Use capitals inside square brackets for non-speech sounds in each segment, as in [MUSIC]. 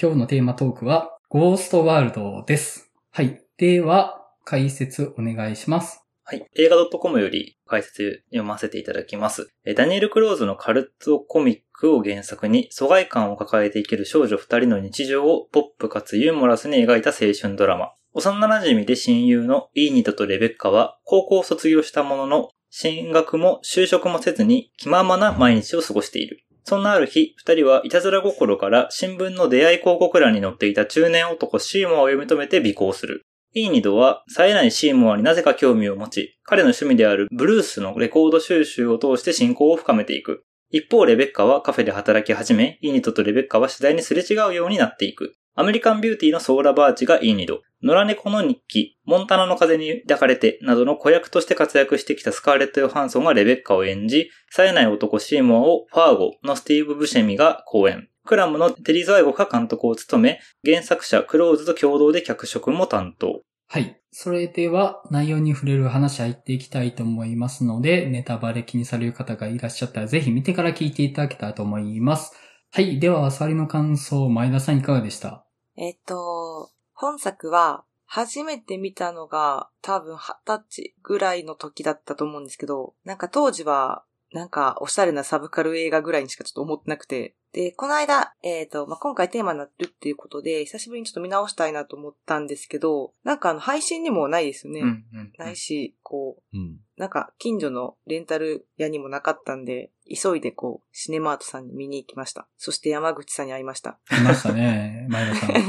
今日のテーマトークは、ゴーストワールドです。はい。では、解説お願いします。はい。映画 .com より解説読ませていただきます。ダニエル・クローズのカルトコミックを原作に疎外感を抱えて生きる少女二人の日常をポップかつユーモラスに描いた青春ドラマ。幼馴染で親友のイーニドとレベッカは高校を卒業したものの進学も就職もせずに気ままな毎日を過ごしている。そんなある日、二人はいたずら心から新聞の出会い広告欄に載っていた中年男シーモアを読み止めて尾行する。イーニドは冴えないシーモアになぜか興味を持ち、彼の趣味であるブルースのレコード収集を通して親交を深めていく。一方、レベッカはカフェで働き始め、イーニドとレベッカは次第にすれ違うようになっていく。アメリカンビューティーのソーラ・バーチがイーニド、野良猫の日記、モンタナの風に抱かれてなどの子役として活躍してきたスカーレット・ヨハンソンがレベッカを演じ、冴えない男シーモアをファーゴのスティーブ・ブシェミが好演。クラムのテリー・ツワイゴフが監督を務め、原作者クローズと共同で脚色も担当。はい。それでは、内容に触れる話入っていきたいと思いますので、ネタバレ気にされる方がいらっしゃったら、ぜひ見てから聞いていただけたらと思います。はい。では、サリの感想、前田さんいかがでした？えっと、本作は、初めて見たのが多分二十歳ぐらいの時だったと思うんですけど、なんか当時は、なんかおしゃれなサブカル映画ぐらいにしかちょっと思ってなくて。で、この間、えっ、と、まあ、今回テーマになってるっていうことで、久しぶりにちょっと見直したいなと思ったんですけど、なんかあの配信にもないですよね。うんうんないし、こう、うん。なんか近所のレンタル屋にもなかったんで、急いでこう、シネマートさんに見に行きました。そして山口さんに会いました。いましたね、前田さん。[LAUGHS]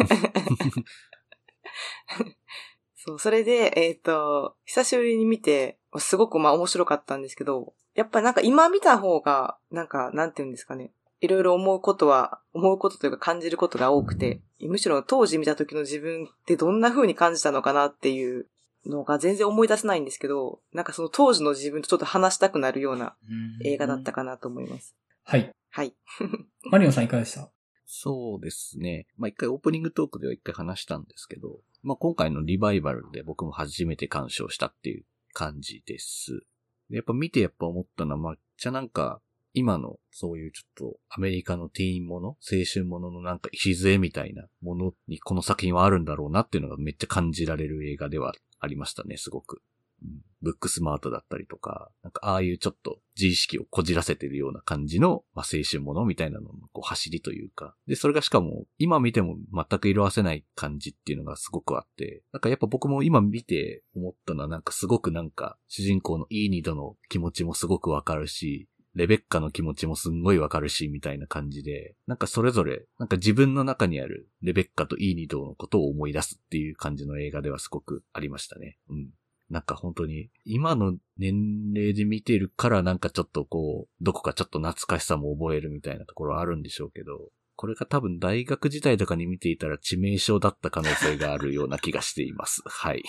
そう、それで、えっ、と、久しぶりに見て、すごくまあ面白かったんですけど、やっぱなんか今見た方が、なんか、なんて言うんですかね。いろいろ思うことは、思うことというか感じることが多くて、むしろ当時見た時の自分ってどんな風に感じたのかなっていうのが全然思い出せないんですけど、なんかその当時の自分とちょっと話したくなるような映画だったかなと思います。はい。はい。[LAUGHS] マリオンさんいかがでした？そうですね。まあ、一回オープニングトークでは一回話したんですけど、まあ、今回のリバイバルで僕も初めて鑑賞したっていう感じです。でやっぱ見てやっぱ思ったのは、まあ、じゃあなんか、今のそういうちょっとアメリカのティーンもの、青春もののなんか礎みたいなものにこの作品はあるんだろうなっていうのがめっちゃ感じられる映画ではあありましたね、すごく。うんブックスマートだったりとか、なんかああいうちょっと自意識をこじらせてるような感じの、まあ、青春ものみたいなののこう走りというか。で、それがしかも今見ても全く色褪せない感じっていうのがすごくあって、なんかやっぱ僕も今見て思ったのはなんかすごくなんか主人公のイーニドの気持ちもすごくわかるし、レベッカの気持ちもすんごいわかるし、みたいな感じで、なんかそれぞれ、なんか自分の中にあるレベッカとイーニドのことを思い出すっていう感じの映画ではすごくありましたね。うん。なんか本当に、今の年齢で見てるからなんかちょっとこう、どこかちょっと懐かしさも覚えるみたいなところあるんでしょうけど、これが多分大学時代とかに見ていたら致命傷だった可能性があるような気がしています。はい。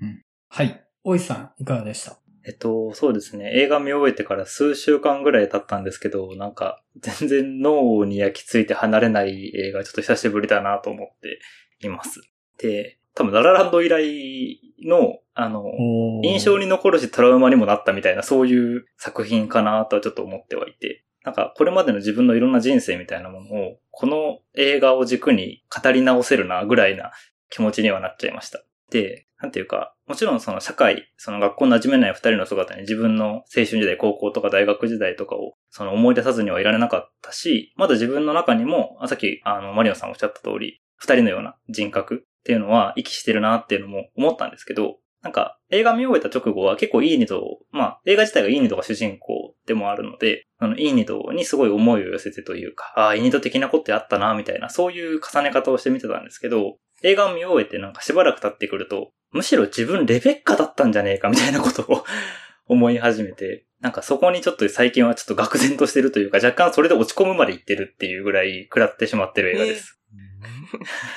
うんはい。大石さんいかがでした？えっと、そうですね。映画見終えてから数週間ぐらい経ったんですけど、なんか、全然脳に焼き付いて離れない映画、ちょっと久しぶりだなと思っています。で、多分、ララランド以来の、あの、印象に残るしトラウマにもなったみたいな、そういう作品かなとはちょっと思ってはいて。なんか、これまでの自分のいろんな人生みたいなものを、この映画を軸に語り直せるな、ぐらいな気持ちにはなっちゃいました。で、なんていうか、もちろんその社会、その学校に馴染めない二人の姿に自分の青春時代、高校とか大学時代とかをその思い出さずにはいられなかったし、まだ自分の中にも、さっきあのマリオさんおっしゃった通り、二人のような人格っていうのは息してるなっていうのも思ったんですけど、なんか映画見終えた直後は結構いいニド、まあ映画自体がいいニドが主人公でもあるので、あのいいニドにすごい思いを寄せてというか、ああ、いいニド的なことあったな、みたいな、そういう重ね方をして見てたんですけど、映画を見終えてなんかしばらく経ってくると、むしろ自分レベッカだったんじゃねえかみたいなことを [LAUGHS] 思い始めて、なんかそこにちょっと最近はちょっと愕然としてるというか、若干それで落ち込むまでいってるっていうぐらい食らってしまってる映画です。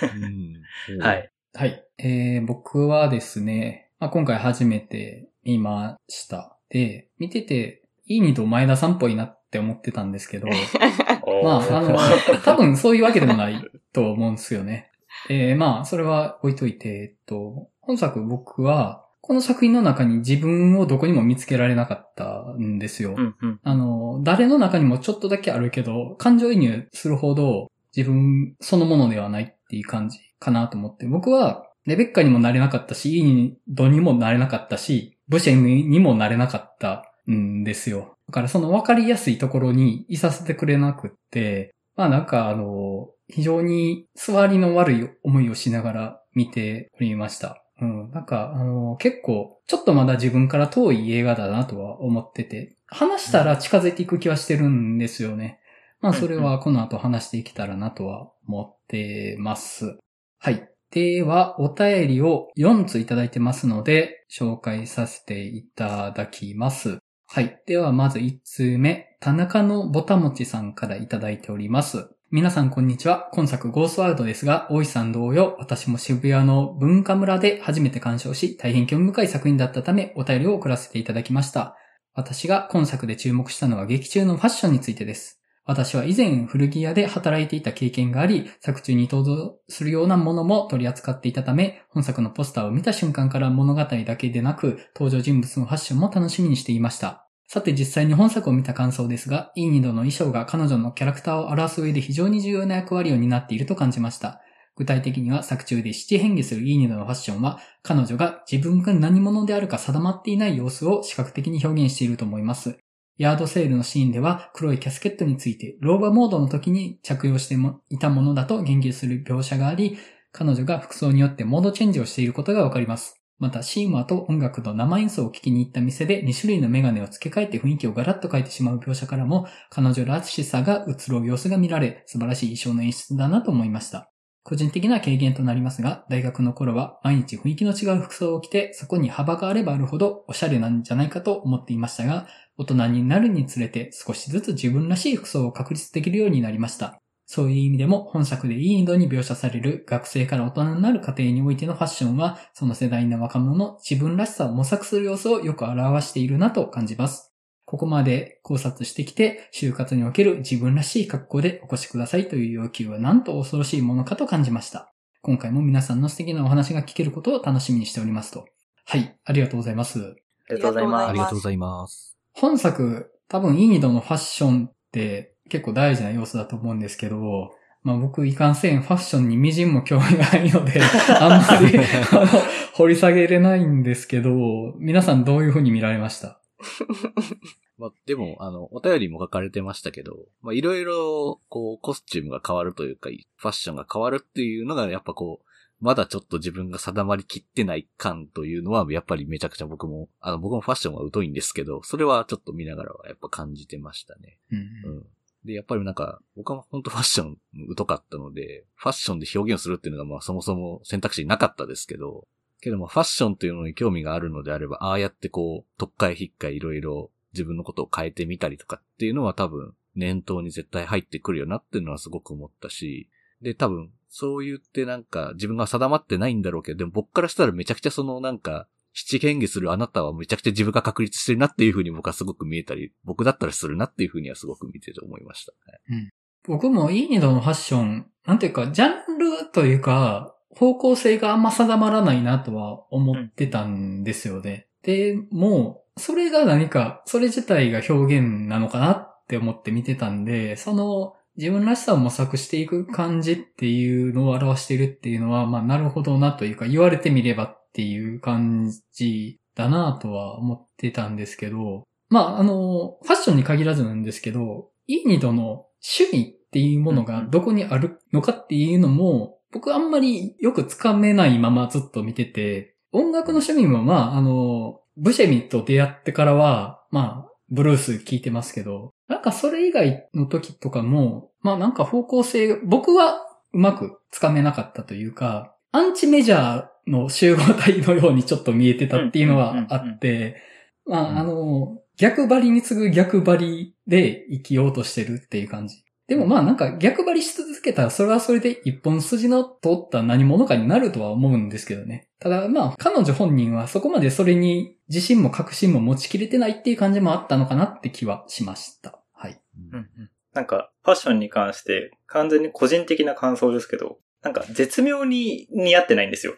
うんは。い。はい。えー、僕はですね、まあ、今回初めて見ました。で、見てて、いい二度前田さんっぽいなって思ってたんですけど、[LAUGHS] まあ、あの、多分そういうわけでもないと思うんですよね。えー、まあ、それは置いといて、えっと、本作僕は、この作品の中に自分をどこにも見つけられなかったんですよ。うんうん。あの、誰の中にもちょっとだけあるけど、感情移入するほど自分そのものではないっていう感じかなと思って、僕はレベッカにもなれなかったし、イーニドにもなれなかったし、ブシェムにもなれなかったんですよ。だからその分かりやすいところにいさせてくれなくって、まあなんかあの、非常に座りの悪い思いをしながら見ておりました。うん。なんか、あの、結構、ちょっとまだ自分から遠い映画だなとは思ってて、話したら近づいていく気はしてるんですよね。まあ、それはこの後話していけたらなとは思ってます。はい。では、お便りを4ついただいてますので、紹介させていただきます。はい。では、まず1通目、田中のぼたもちさんからいただいております。皆さんこんにちは。今作ゴーストワールドですが、大石さん同様、私も渋谷の文化村で初めて鑑賞し、大変興味深い作品だったため、お便りを送らせていただきました。私が今作で注目したのは劇中のファッションについてです。私は以前古着屋で働いていた経験があり、作中に登場するようなものも取り扱っていたため、本作のポスターを見た瞬間から物語だけでなく、登場人物のファッションも楽しみにしていました。さて実際に本作を見た感想ですが、イーニドの衣装が彼女のキャラクターを表す上で非常に重要な役割を担っていると感じました。具体的には作中で七変化するイーニドのファッションは、彼女が自分が何者であるか定まっていない様子を視覚的に表現していると思います。ヤードセールのシーンでは黒いキャスケットについて、ローバーモードの時に着用していたものだと言及する描写があり、彼女が服装によってモードチェンジをしていることがわかります。また、シーマーと音楽の生演奏を聴きに行った店で2種類のメガネを付け替えて雰囲気をガラッと変えてしまう描写からも、彼女らしさが移ろう様子が見られ、素晴らしい衣装の演出だなと思いました。個人的な経験となりますが、大学の頃は毎日雰囲気の違う服装を着て、そこに幅があればあるほどおしゃれなんじゃないかと思っていましたが、大人になるにつれて少しずつ自分らしい服装を確立できるようになりました。そういう意味でも本作でインドに描写される学生から大人になる過程においてのファッションは、その世代の若者の自分らしさを模索する様子をよく表しているなと感じます。ここまで考察してきて、就活における自分らしい格好でお越しくださいという要求はなんと恐ろしいものかと感じました。今回も皆さんの素敵なお話が聞けることを楽しみにしておりますと。はい、ありがとうございます。ありがとうございます。ありがとうございます。本作、多分イニドのファッションって結構大事な要素だと思うんですけど、まあ僕いかんせんファッションに微塵も興味がないので、[LAUGHS] あんまり [LAUGHS] あの掘り下げれないんですけど、皆さんどういうふうに見られました？[LAUGHS] まあ、でも、あの、お便りも書かれてましたけど、まあ、いろいろ、こう、コスチュームが変わるというか、ファッションが変わるっていうのが、やっぱこう、まだちょっと自分が定まりきってない感というのは、やっぱりめちゃくちゃ僕も、あの、僕もファッションは疎いんですけど、それはちょっと見ながらはやっぱ感じてましたね。うん、うんで、やっぱりなんか、僕は本当ファッション疎かったので、ファッションで表現するっていうのがまあそもそも選択肢なかったですけど、けどもファッションっていうのに興味があるのであれば、ああやってこう、特会引っかいろいろ自分のことを変えてみたりとかっていうのは多分念頭に絶対入ってくるよなっていうのはすごく思ったし、で、多分、そう言ってなんか自分が定まってないんだろうけど、でも僕からしたらめちゃくちゃそのなんか、七権下するあなたはめちゃくちゃ自分が確立してるなっていうふうに僕はすごく見えたり、僕だったらするなっていうふうにはすごく見てて思いました、ね。うん。僕もいいニドのファッション、なんていうか、ジャンルというか、方向性があんま定まらないなとは思ってたんですよね。うん、で、もう、それが何か、それ自体が表現なのかなって思って見てたんで、その、自分らしさを模索していく感じっていうのを表してるっていうのは、まあ、なるほどなというか、言われてみればっていう感じだなとは思ってたんですけど、まあ、あの、ファッションに限らずなんですけど、イーニドの趣味っていうものがどこにあるのかっていうのも、僕あんまりよくつかめないままずっと見てて、音楽の趣味もまあ、あの、ブシェミと出会ってからは、まあ、ブルース聴いてますけど、なんかそれ以外の時とかも、まあなんか方向性、僕はうまくつかめなかったというか、アンチメジャーの集合体のようにちょっと見えてたっていうのはあって、まあ、あの、逆張りに次ぐ逆張りで生きようとしてるっていう感じ。でもまあなんか逆張りし続けたらそれはそれで一本筋の通った何者かになるとは思うんですけどね。ただまあ彼女本人はそこまでそれに自信も確信も持ちきれてないっていう感じもあったのかなって気はしました。はい。うんうん、なんかファッションに関して完全に個人的な感想ですけど、なんか絶妙に似合ってないんですよ。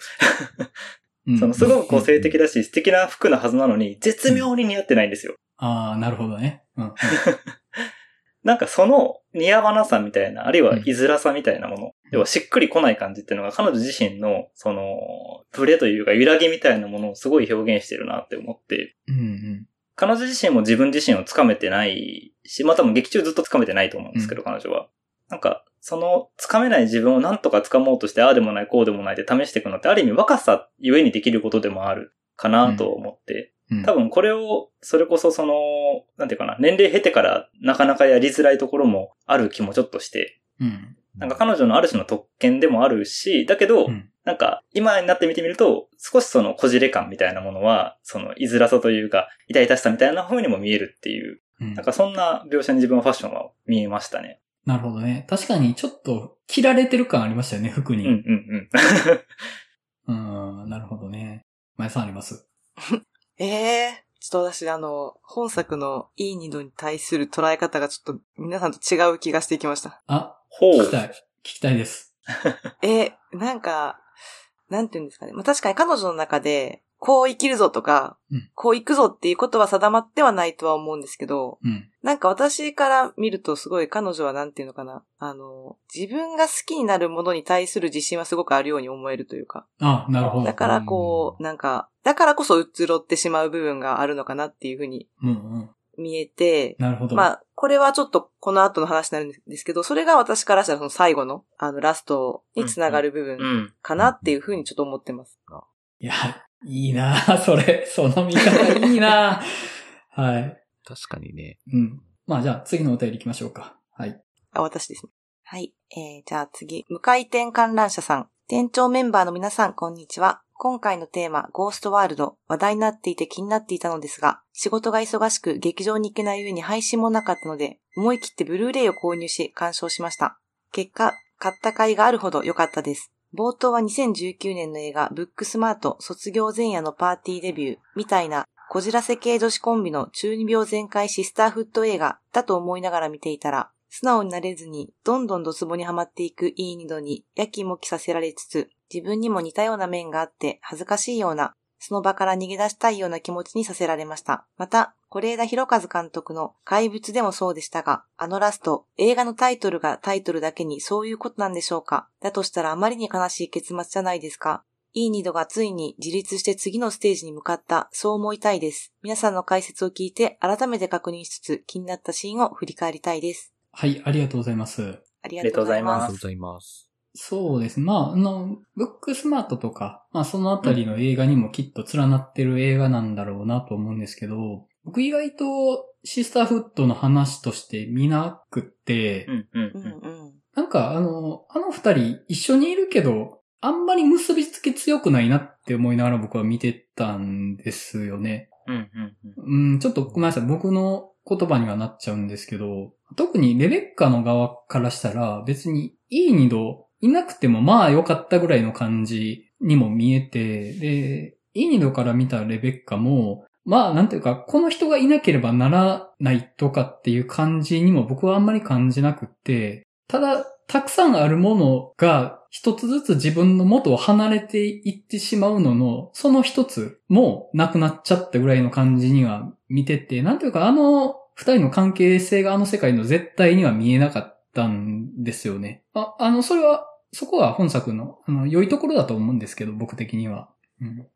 [LAUGHS] そのすごく個性的だし素敵な服なはずなのに、絶妙に似合ってないんですよ。ああ、なるほどね。うん、[LAUGHS] なんかその似合わなさみたいな、あるいは居づらさみたいなもの、要はしっくりこない感じっていうのが彼女自身の、その、ブレというか揺らぎみたいなものをすごい表現してるなって思って、うんうん。彼女自身も自分自身をつかめてないし、まあ多分劇中ずっとつかめてないと思うんですけど、う彼女は。なんか、その、つかめない自分をなんとかつかもうとして、ああでもない、こうでもないで試していくのって、ある意味若さゆえにできることでもあるかなと思って、うん。多分これを、それこそその、なんていうかな、年齢経てからなかなかやりづらいところもある気もちょっとして、うん。なんか彼女のある種の特権でもあるし、だけど、うん。なんか今になって見てみると、少しそのこじれ感みたいなものは、その居づらさというか、痛々しさみたいな風にも見えるっていう、うん。なんかそんな描写に自分はファッションは見えましたね。なるほどね。確かにちょっと着られてる感ありましたよね、服に。うんうんうん。[LAUGHS] うん、なるほどね。前さんあります？[LAUGHS] ええちょっと私、あの、本作のいい二度に対する捉え方がちょっと皆さんと違う気がしてきました。あ、ほう聞き。たい。聞きたいです。[LAUGHS] えーなんか、なんて言うんですかね。まあ、確かに彼女の中で、こう生きるぞとか、うんこう行くぞっていうことは定まってはないとは思うんですけど、うん。なんか私から見るとすごい彼女はなんていうのかな。あの、自分が好きになるものに対する自信はすごくあるように思えるというか。あ、なるほど。だからこう、なんか、だからこそ移ろってしまう部分があるのかなっていうふうにうんうん。見えて、なるほど。まあ、これはちょっとこの後の話になるんですけど、それが私からしたらその最後の、あの、ラストにつながる部う分ん。かなっていうふうにちょっと思ってます。いや、いいなぁ [LAUGHS] それ。その見方いいなぁ [LAUGHS] はい。確かにね。うん。まあじゃあ次のお便り行きましょうか。はい。あ、私ですね。はい。えー、じゃあ次、無回転観覧車さん。店長メンバーの皆さん、こんにちは。今回のテーマ、ゴーストワールド、話題になっていて気になっていたのですが、仕事が忙しく劇場に行けない上に配信もなかったので、思い切ってブルーレイを購入し鑑賞しました。結果、買った甲斐があるほど良かったです。冒頭は2019年の映画、ブックスマート卒業前夜のパーティーデビューみたいな、こじらせ系女子コンビの中二病全開シスターフット映画だと思いながら見ていたら、素直になれずに、どんどんドツボにはまっていくいい二度に、やきもきさせられつつ、自分にも似たような面があって、恥ずかしいような、その場から逃げ出したいような気持ちにさせられました。また、是枝裕和監督の怪物でもそうでしたが、あのラスト、映画のタイトルがタイトルだけにそういうことなんでしょうかだとしたらあまりに悲しい結末じゃないですか。いい二度がついに自立して次のステージに向かった、そう思いたいです。皆さんの解説を聞いて改めて確認しつつ気になったシーンを振り返りたいです。はい、ありがとうございます。ありがとうございありますがとうご。ざいます。そうですね。まあ、あの、ブックスマートとか、まあそのあたりの映画にもきっと連なってる映画なんだろうなと思うんですけど、僕意外とシスターフットの話として見なくって、うんうん。うん。なんかあの、あの二人一緒にいるけど、あんまり結びつき強くないなって思いながら僕は見てたんですよね。うんうんうん。うん、ちょっとごめんなさい。僕の言葉にはなっちゃうんですけど、特にレベッカの側からしたら別にいい二度いなくてもまあ良かったぐらいの感じにも見えて、で、いい二度から見たレベッカも、まあなんていうか、この人がいなければならないとかっていう感じにも僕はあんまり感じなくって、ただ、たくさんあるものが一つずつ自分の元を離れていってしまうのの、その一つもなくなっちゃったぐらいの感じには見てて、なんていうかあの二人の関係性があの世界の絶対には見えなかった。たんですよね。あ、あの、それは、そこは本作の、あの、良いところだと思うんですけど、僕的には。うん。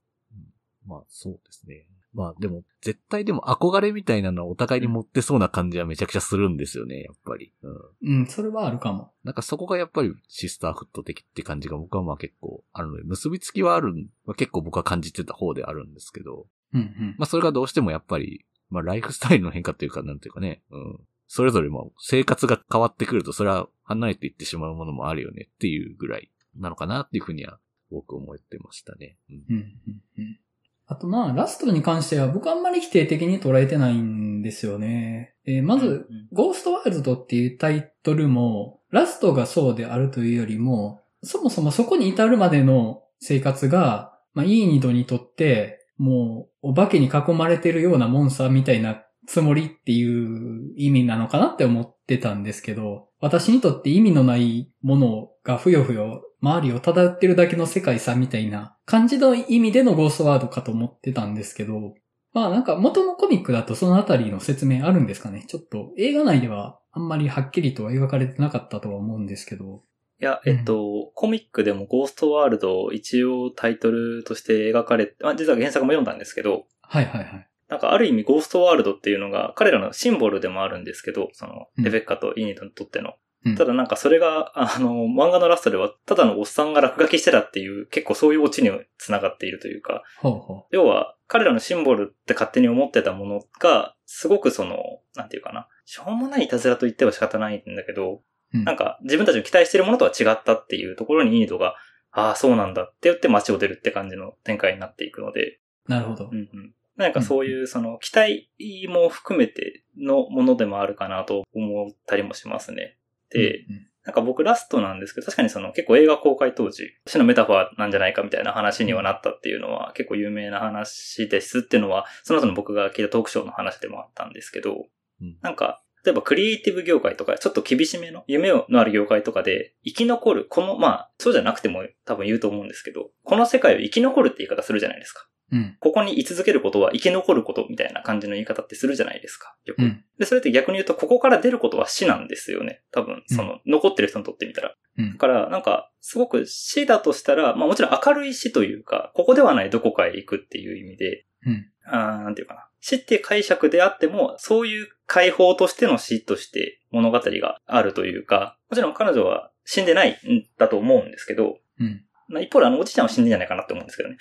まあそうですね。まあでも、絶対でも憧れみたいなのはお互いに持ってそうな感じはめちゃくちゃするんですよね、やっぱり。うん。うん、それはあるかも。なんかそこがやっぱりシスターフット的って感じが僕はまあ結構あるので、結びつきはあるん、まあ、結構僕は感じてた方であるんですけど、うん、うん。まあそれがどうしてもやっぱり、まあライフスタイルの変化というか、なんていうかね、うん。それぞれも生活が変わってくると、それは離れていってしまうものもあるよねっていうぐらいなのかなっていうふうには僕思ってましたね。うんうん、うん、うん。あとまあ、ラストに関しては僕あんまり否定的に捉えてないんですよね。えーまず、うんゴーストワールドっていうタイトルも、ラストがそうであるというよりも、そもそもそこに至るまでの生活が、まあ、いい二度にとって、もう、お化けに囲まれてるようなモンスターみたいなつもりっていう意味なのかなって思ってたんですけど、私にとって意味のないものがふよふよ周りを漂ってるだけの世界さみたいな感じの意味でのゴーストワードかと思ってたんですけど、まあなんか元のコミックだとそのあたりの説明あるんですかね。ちょっと映画内ではあんまりはっきりとは描かれてなかったとは思うんですけど。いや、えっと、コミックでもゴーストワールド一応タイトルとして描かれ、あ、実は原作も読んだんですけど、はいはいはい。なんかある意味ゴーストワールドっていうのが彼らのシンボルでもあるんですけど、その、レベッカとイニドにとっての。うんただなんかそれが、あの、漫画のラストでは、ただのおっさんが落書きしてたっていう、結構そういうオチに繋がっているというか、ほうほ要は、彼らのシンボルって勝手に思ってたものが、すごくその、なんていうかな、しょうもないいたずらと言っては仕方ないんだけど、う。うんなんか自分たちの期待してるものとは違ったっていうところにイニドが、ああ、そうなんだって言って街を出るって感じの展開になっていくので、なるほどう。んうん。なんかそういう、その、期待も含めてのものでもあるかなと思ったりもしますね。で、うんなんか僕ラストなんですけど、確かにその結構映画公開当時、死のメタファーなんじゃないかみたいな話にはなったっていうのは結構有名な話ですっていうのは、その後の僕が聞いたトークショーの話でもあったんですけど、うんなんか、例えばクリエイティブ業界とか、ちょっと厳しめの夢のある業界とかで、生き残る、この、まあ、そうじゃなくても多分言うと思うんですけど、この世界を生き残るって言い方するじゃないですか。うん。ここに居続けることは生き残ることみたいな感じの言い方ってするじゃないですか。よく。うん。で、それって逆に言うと、ここから出ることは死なんですよね。多分、その、残ってる人にとってみたら。うんだ。から、なんか、すごく死だとしたら、まあもちろん明るい死というか、ここではないどこかへ行くっていう意味で、うん。あーなんていうかな。死って解釈であっても、そういう解放としての死として物語があるというか、もちろん彼女は死んでないんだと思うんですけど、うん。まあ一方であのおじいちゃんは死んでんじゃないかなって思うんですけどね。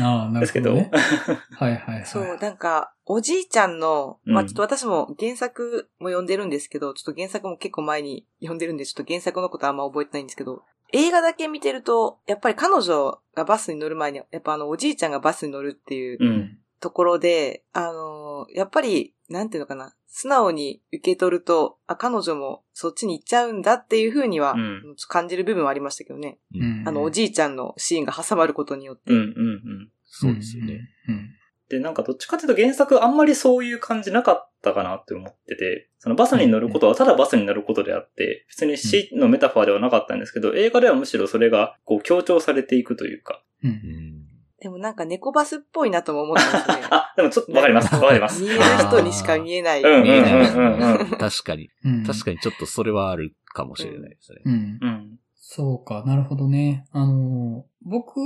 ああ、なですけど、るほど、ね。はいはいはい。そう、なんか、おじいちゃんの、うんまあちょっと私も原作も読んでるんですけど、ちょっと原作も結構前に読んでるんで、ちょっと原作のことあんま覚えてないんですけど、映画だけ見てると、やっぱり彼女がバスに乗る前に、やっぱあのおじいちゃんがバスに乗るっていううん。ところで、あのやっぱり、なんていうのかな、素直に受け取ると、あ、彼女もそっちに行っちゃうんだっていうふうには、うん感じる部分はありましたけどね。うん。あの、おじいちゃんのシーンが挟まることによって。うん、うん、うん。そうですよね。うん。で、なんかどっちかというと原作あんまりそういう感じなかったかなって思ってて、そのバスに乗ることはただバスに乗ることであって、別に死のメタファーではなかったんですけど、映画ではむしろそれがこう強調されていくというか。うん。でもなんか猫バスっぽいなとも思ったんですよね。[LAUGHS] あ、でもちょっとわかります。わかります。見える人にしか見えない。うんうん見えないうんうんうん確かに。うん。確かにちょっとそれはあるかもしれないですね。うん。うん。そうか、なるほどね。あの、僕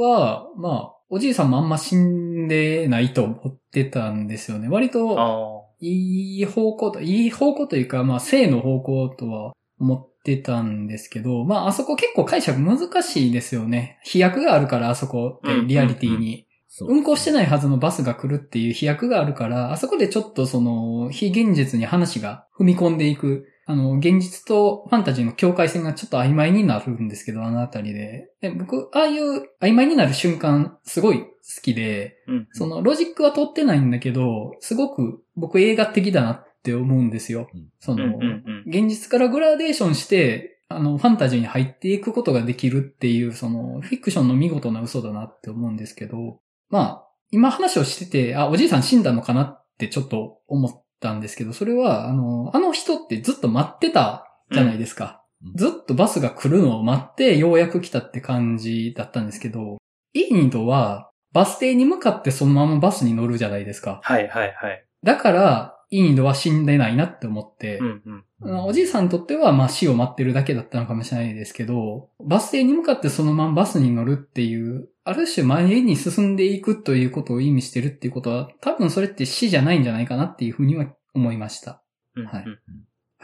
は、まあ、おじいさんもあんま死んでないと思ってたんですよね。割と。いい方向と、いい方向というか、まあ、性の方向とは思ってたんですけど、まあ、あそこ結構解釈難しいですよね。飛躍があるから、あそこってうんリアリティに。運行してないはずのバスが来るっていう飛躍があるから、あそこでちょっとその、非現実に話が踏み込んでいく、あの、現実とファンタジーの境界線がちょっと曖昧になるんですけど、あのあたりで。で僕、ああいう曖昧になる瞬間、すごい好きで、うん。その、ロジックは通ってないんだけど、すごく僕映画的だなって思うんですようん。その。現実からグラデーションして、あの、ファンタジーに入っていくことができるっていう、その、フィクションの見事な嘘だなって思うんですけど、まあ、今話をしてて、あ、おじいさん死んだのかなってちょっと思ったんですけど、それは、あの、あの人ってずっと待ってたじゃないですか。うんずっとバスが来るのを待って、ようやく来たって感じだったんですけど、イーニドは、バス停に向かってそのままバスに乗るじゃないですか。はいはいはい。だから、イーニドは死んでないなって思って、うんうん。まあおじいさんにとっては、まあ死を待ってるだけだったのかもしれないですけど、バス停に向かってそのままバスに乗るっていう、ある種前に進んでいくということを意味してるっていうことは、多分それって死じゃないんじゃないかなっていうふうには思いました。うんはいうん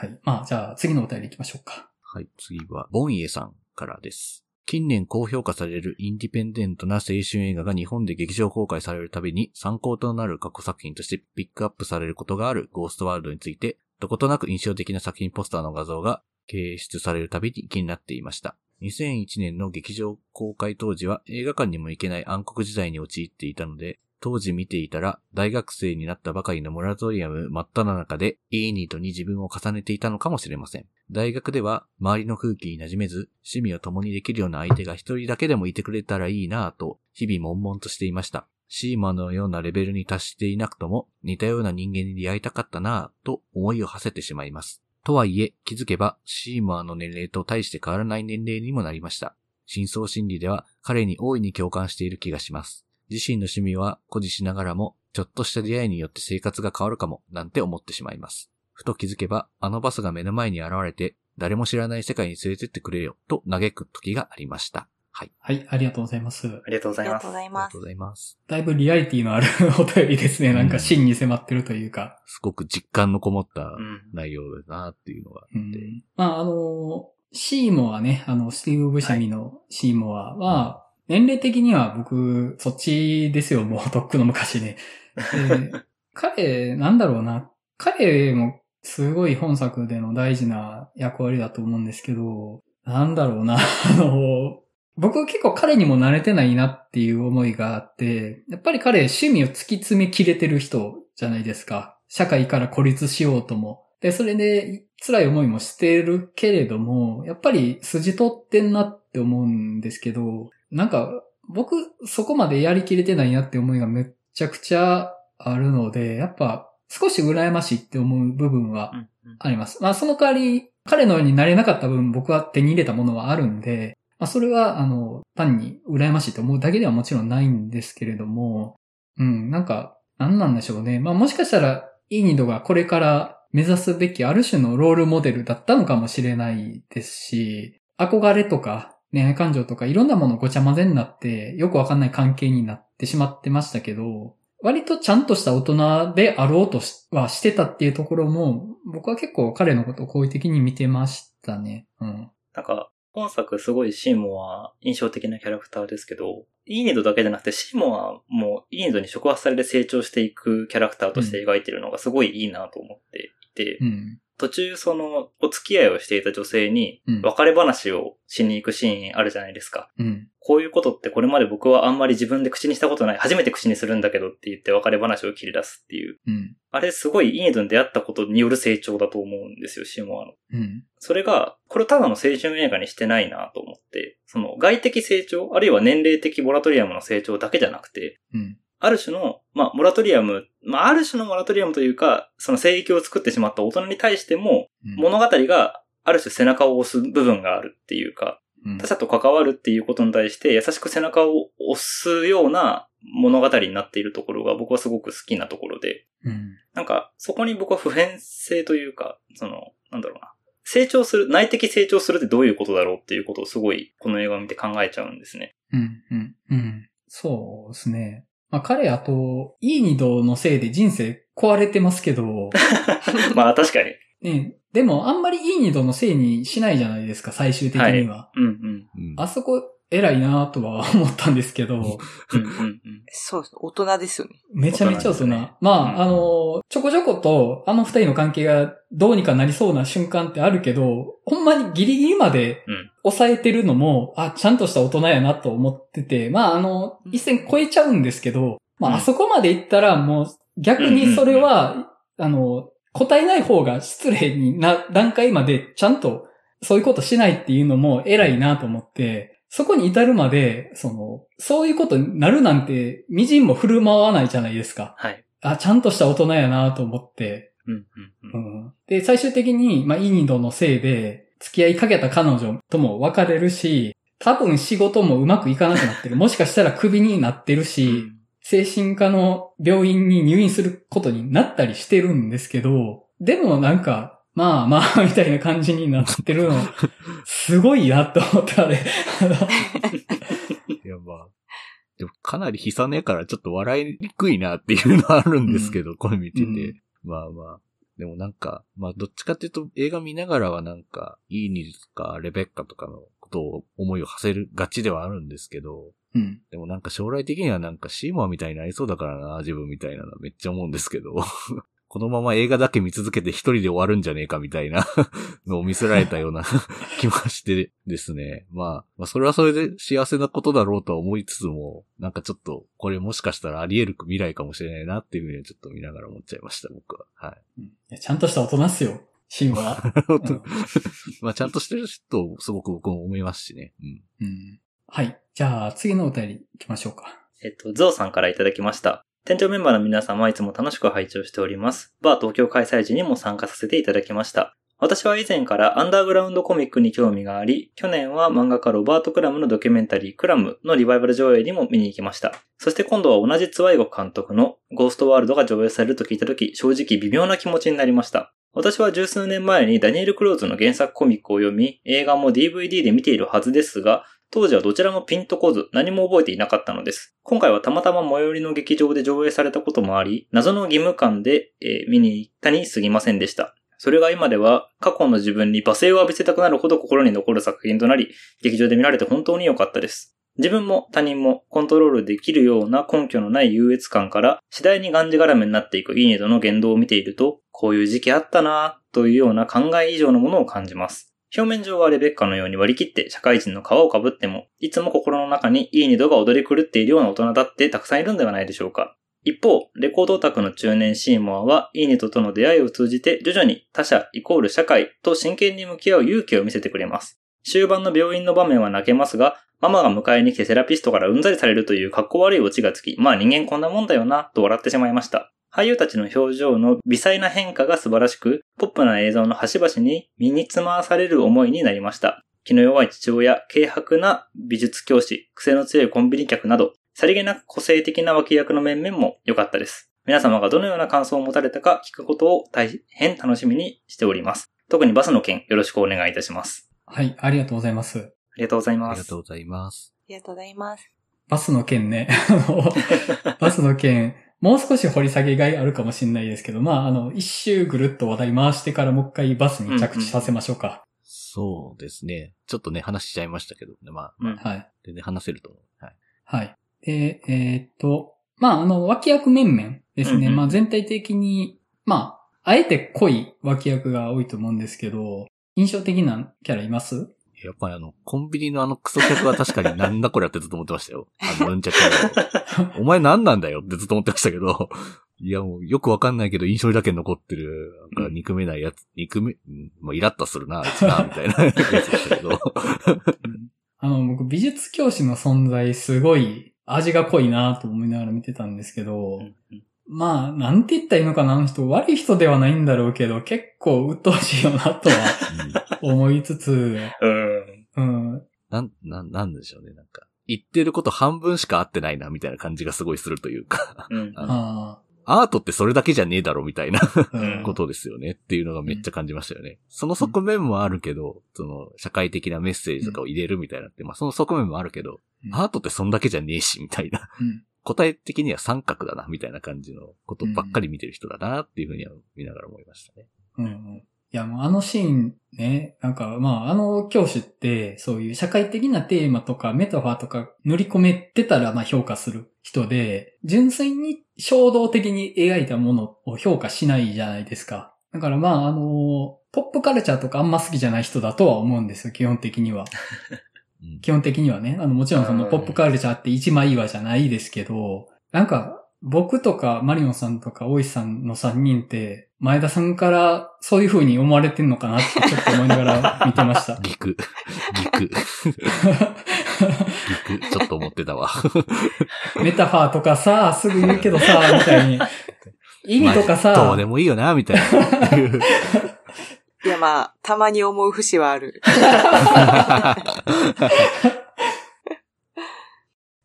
はい。まあ、じゃあ次のお便り行きましょうか。はい、次は、ボンイエさんからです。近年高評価されるインディペンデントな青春映画が日本で劇場公開されるたびに参考となる過去作品としてピックアップされることがあるゴーストワールドについて、どことなく印象的な作品ポスターの画像が掲出されるたびに気になっていました。2001年の劇場公開当時は映画館にも行けない暗黒時代に陥っていたので、当時見ていたら大学生になったばかりのモラトリアム真っ只中でイーニートに自分を重ねていたのかもしれません。大学では周りの空気に馴染めず趣味を共にできるような相手が一人だけでもいてくれたらいいなぁと日々悶々としていました。シーマのようなレベルに達していなくとも似たような人間に出会いたかったなぁと思いを馳せてしまいます。とはいえ気づけばシーマーの年齢と大して変わらない年齢にもなりました。深層心理では彼に大いに共感している気がします。自身の趣味は誇示しながらも、ちょっとした出会いによって生活が変わるかも、なんて思ってしまいます。ふと気づけば、あのバスが目の前に現れて、誰も知らない世界に連れてってくれよ、と嘆く時がありました。はい。はい、ありがとうございます。ありがとうございますありがとうご。ざいます。だいぶリアリティのあるお便りですね。なんか真に迫ってるというか。すごく実感のこもったうん。内容だなっていうのがあうんって。まあ、あの、シーモアね、あの、スティーブ・ブシャミのシーモアは、年齢的には僕、そっちですよ、もう、[LAUGHS] とっくの昔ね。で [LAUGHS] 彼、なんだろうな。彼も、すごい本作での大事な役割だと思うんですけど、なんだろうな。[LAUGHS] あの、僕結構彼にも慣れてないなっていう思いがあって、やっぱり彼趣味を突き詰めきれてる人じゃないですか。社会から孤立しようとも。で、それで辛い思いもしてるけれども、やっぱり筋取ってんなって思うんですけど、なんか僕そこまでやりきれてないなって思いがめっちゃくちゃあるので、やっぱ少し羨ましいって思う部分はあります。まあその代わり、彼のようになれなかった分僕は手に入れたものはあるんで、まあそれはあの、単に羨ましいと思うだけではもちろんないんですけれども、うん、なんか、なんなんでしょうね。まあもしかしたら、イーニドがこれから目指すべきある種のロールモデルだったのかもしれないですし、憧れとか恋愛感情とかいろんなものごちゃ混ぜになって、よくわかんない関係になってしまってましたけど、割とちゃんとした大人であろうとしはしてたっていうところも、僕は結構彼のことを好意的に見てましたね。うん。なんか、本作すごいシーモア印象的なキャラクターですけど、イーニドだけじゃなくてシーモアもイーニドに触発されて成長していくキャラクターとして描いてるのがすごいいいなと思っていて、うん。途中そのお付き合いをしていた女性にうん別れ話をしに行くシーンあるじゃないですか。うん。こういうことってこれまで僕はあんまり自分で口にしたことない、初めて口にするんだけどって言って別れ話を切り出すっていう。うん。あれすごいイーニドに出会ったことによる成長だと思うんですよ、シーモアの。うん。それが、これをただの青春映画にしてないなと思って、その外的成長、あるいは年齢的モラトリアムの成長だけじゃなくて、うん。ある種の、まあ、モラトリアム、まあ、ある種のモラトリアムというか、その聖域を作ってしまった大人に対しても、うん物語がある種背中を押す部分があるっていうか、うん他者と関わるっていうことに対して優しく背中を押すような物語になっているところが僕はすごく好きなところで、うん。なんか、そこに僕は普遍性というか、その、なんだろうな。成長する、内的成長するってどういうことだろうっていうことをすごい、この映画を見て考えちゃうんですね。うん。うん。うん。そうですね。まあ彼あと、いい二度のせいで人生壊れてますけど、[LAUGHS] まあ確かに。ね、でもあんまりいい二度のせいにしないじゃないですか、最終的には。うんうん。うんあそこ偉いなとは思ったんですけど、うんうんうん。そうです。大人ですよね。めちゃめちゃ大人。大人ですねまあ、うんあの、ちょこちょこと、あの二人の関係がどうにかなりそうな瞬間ってあるけど、ほんまにギリギリまでうん抑えてるのも、あ、ちゃんとした大人やなと思ってて、まあ、あの、一線超えちゃうんですけど、まあ、うんあそこまで行ったらもう、逆にそれは、あの、答えない方が失礼にな段階までちゃんとそういうことしないっていうのも偉いなと思って、そこに至るまで、その、そういうことになるなんて、みじんも振る舞わないじゃないですか。はい。あ、ちゃんとした大人やなと思って。うんうんううん。ん、で、最終的に、まあ、イニドのせいで、付き合いかけた彼女とも別れるし、多分仕事もうまくいかなくなってる。[LAUGHS] もしかしたらクビになってるし、精神科の病院に入院することになったりしてるんですけど、でもなんか、まあまあ、みたいな感じになってるの、すごいなと思って、あれ。い [LAUGHS] や、まあ。でもかなり悲惨やからちょっと笑いにくいなっていうのはあるんですけど、これ見てて。うんまあまあ。でもなんか、まあどっちかっていうと映画見ながらはなんか、イーニルとかレベッカとかのことを思いを馳せるがちではあるんですけど、うん。でもなんか将来的にはなんかシーモアみたいになりそうだからな、自分みたいなのめっちゃ思うんですけど。このまま映画だけ見続けて一人で終わるんじゃねえかみたいな [LAUGHS] のを見せられたような [LAUGHS] 気もしてですね。まあ、まあそれはそれで幸せなことだろうとは思いつつも、なんかちょっとこれもしかしたらあり得る未来かもしれないなっていうふうにちょっと見ながら思っちゃいました、僕は。はい。いやちゃんとした大人っすよ、シンは。[LAUGHS] うんまあちゃんとしてる人、すごく僕も思いますしね。うん。うんはい。じゃあ、次のお便り行きましょうか。えっと、ゾウさんからいただきました。店長メンバーの皆様はいつも楽しく拝聴しております。バー東京開催時にも参加させていただきました。私は以前からアンダーグラウンドコミックに興味があり、去年は漫画家ロバート・クラムのドキュメンタリークラムのリバイバル上映にも見に行きました。そして今度は同じツワイゴ監督のゴーストワールドが上映されると聞いたとき、正直微妙な気持ちになりました。私は十数年前にダニエル・クローズの原作コミックを読み、映画も DVD で見ているはずですが、当時はどちらもピンとこず何も覚えていなかったのです。今回はたまたま最寄りの劇場で上映されたこともあり、謎の義務感で、えー見に行ったに過ぎませんでした。それが今では過去の自分に罵声を浴びせたくなるほど心に残る作品となり、劇場で見られて本当に良かったです。自分も他人もコントロールできるような根拠のない優越感から次第にがんじがらめになっていくイーネドの言動を見ていると、こういう時期あったなぁというような考え以上のものを感じます。表面上はレベッカのように割り切って社会人の皮をかぶっても、いつも心の中にいい二度が踊り狂っているような大人だってたくさんいるんではないでしょうか。一方、レコードオタクの中年シーモアは、いいネトとの出会いを通じて徐々に他者イコール社会と真剣に向き合う勇気を見せてくれます。終盤の病院の場面は泣けますが、ママが迎えに来てセラピストからうんざりされるという格好悪いオチがつき、まあ人間こんなもんだよな、と笑ってしまいました。俳優たちの表情の微細な変化が素晴らしく、ポップな映像の端々に身につまわされる思いになりました。気の弱い父親、軽薄な美術教師、癖の強いコンビニ客など、さりげなく個性的な脇役の面々も良かったです。皆様がどのような感想を持たれたか聞くことを大変楽しみにしております。特にバスの件よろしくお願いいたします。はい、ありがとうございます。ありがとうございあます。りがとうございます。ありがとうございます。バスの件ね。あの、バスの件、もう少し掘り下げがいあるかもしれないですけど、まあ、あの、一周ぐるっと話題回してからもう一回バスに着地させましょうか。そうですね。ちょっとね、話しちゃいましたけどね。まあ、うんはい。全然話せると思う。はい。はい。で、えーっと、まあ、あの、脇役面々ですね。うんうんまあ、全体的に、まあ、あえて濃い脇役が多いと思うんですけど、印象的なキャラいます？やっぱりあの、コンビニのあのクソ客は確かになんだこれってずっと思ってましたよ。あの、うんちゃく [LAUGHS] お前何なんだよってずっと思ってましたけど、いやもうよくわかんないけど印象だけ残ってる、なんか憎めないやつ、憎め、うんもうイラッとするな、あいつな、みたいなやつでしたけど。[LAUGHS] あの、僕、美術教師の存在、すごい味が濃いなと思いながら見てたんですけど、うんまあ、なんて言ったらいいのかな、あの人、悪い人ではないんだろうけど、結構鬱陶しいよなとはうん思いつつ、うん。うん、なん、なん、なんでしょうね、なんか。言ってること半分しか合ってないな、みたいな感じがすごいするというか。うん。あアートってそれだけじゃねえだろ、みたいなことですよねっていうのがめっちゃ感じましたよね。その側面もあるけど、その社会的なメッセージとかを入れるみたいなって、まあその側面もあるけど、うんアートってそんだけじゃねえし、みたいな。うん答え的には三角だな、みたいな感じのことばっかり見てる人だな、っていうふうには見ながら思いましたね。うんうんいや、もうあのシーンね、なんか、まあ、あの教師って、そういう社会的なテーマとかメタファーとか塗り込めてたら、まあ評価する人で、純粋に衝動的に描いたものを評価しないじゃないですか。だからまあ、あの、ポップカルチャーとかあんま好きじゃない人だとは思うんですよ、基本的には。[LAUGHS] うん基本的にはね。あの、もちろんそのうんポップカルチャーって一枚岩じゃないですけど、なんか、僕とかマリオンさんとか大石さんの3人って、前田さんからそういう風に思われてんのかなってちょっと思いながら見てました。[LAUGHS] ギク。ギク。ギク。ちょっと思ってたわ。[LAUGHS] メタファーとかさ、すぐ言うけどさ、みたいに。[LAUGHS] 意味とかまあどさうで、もいいよな、みたいな。いや、まあ、たまに思う節はある。[LAUGHS]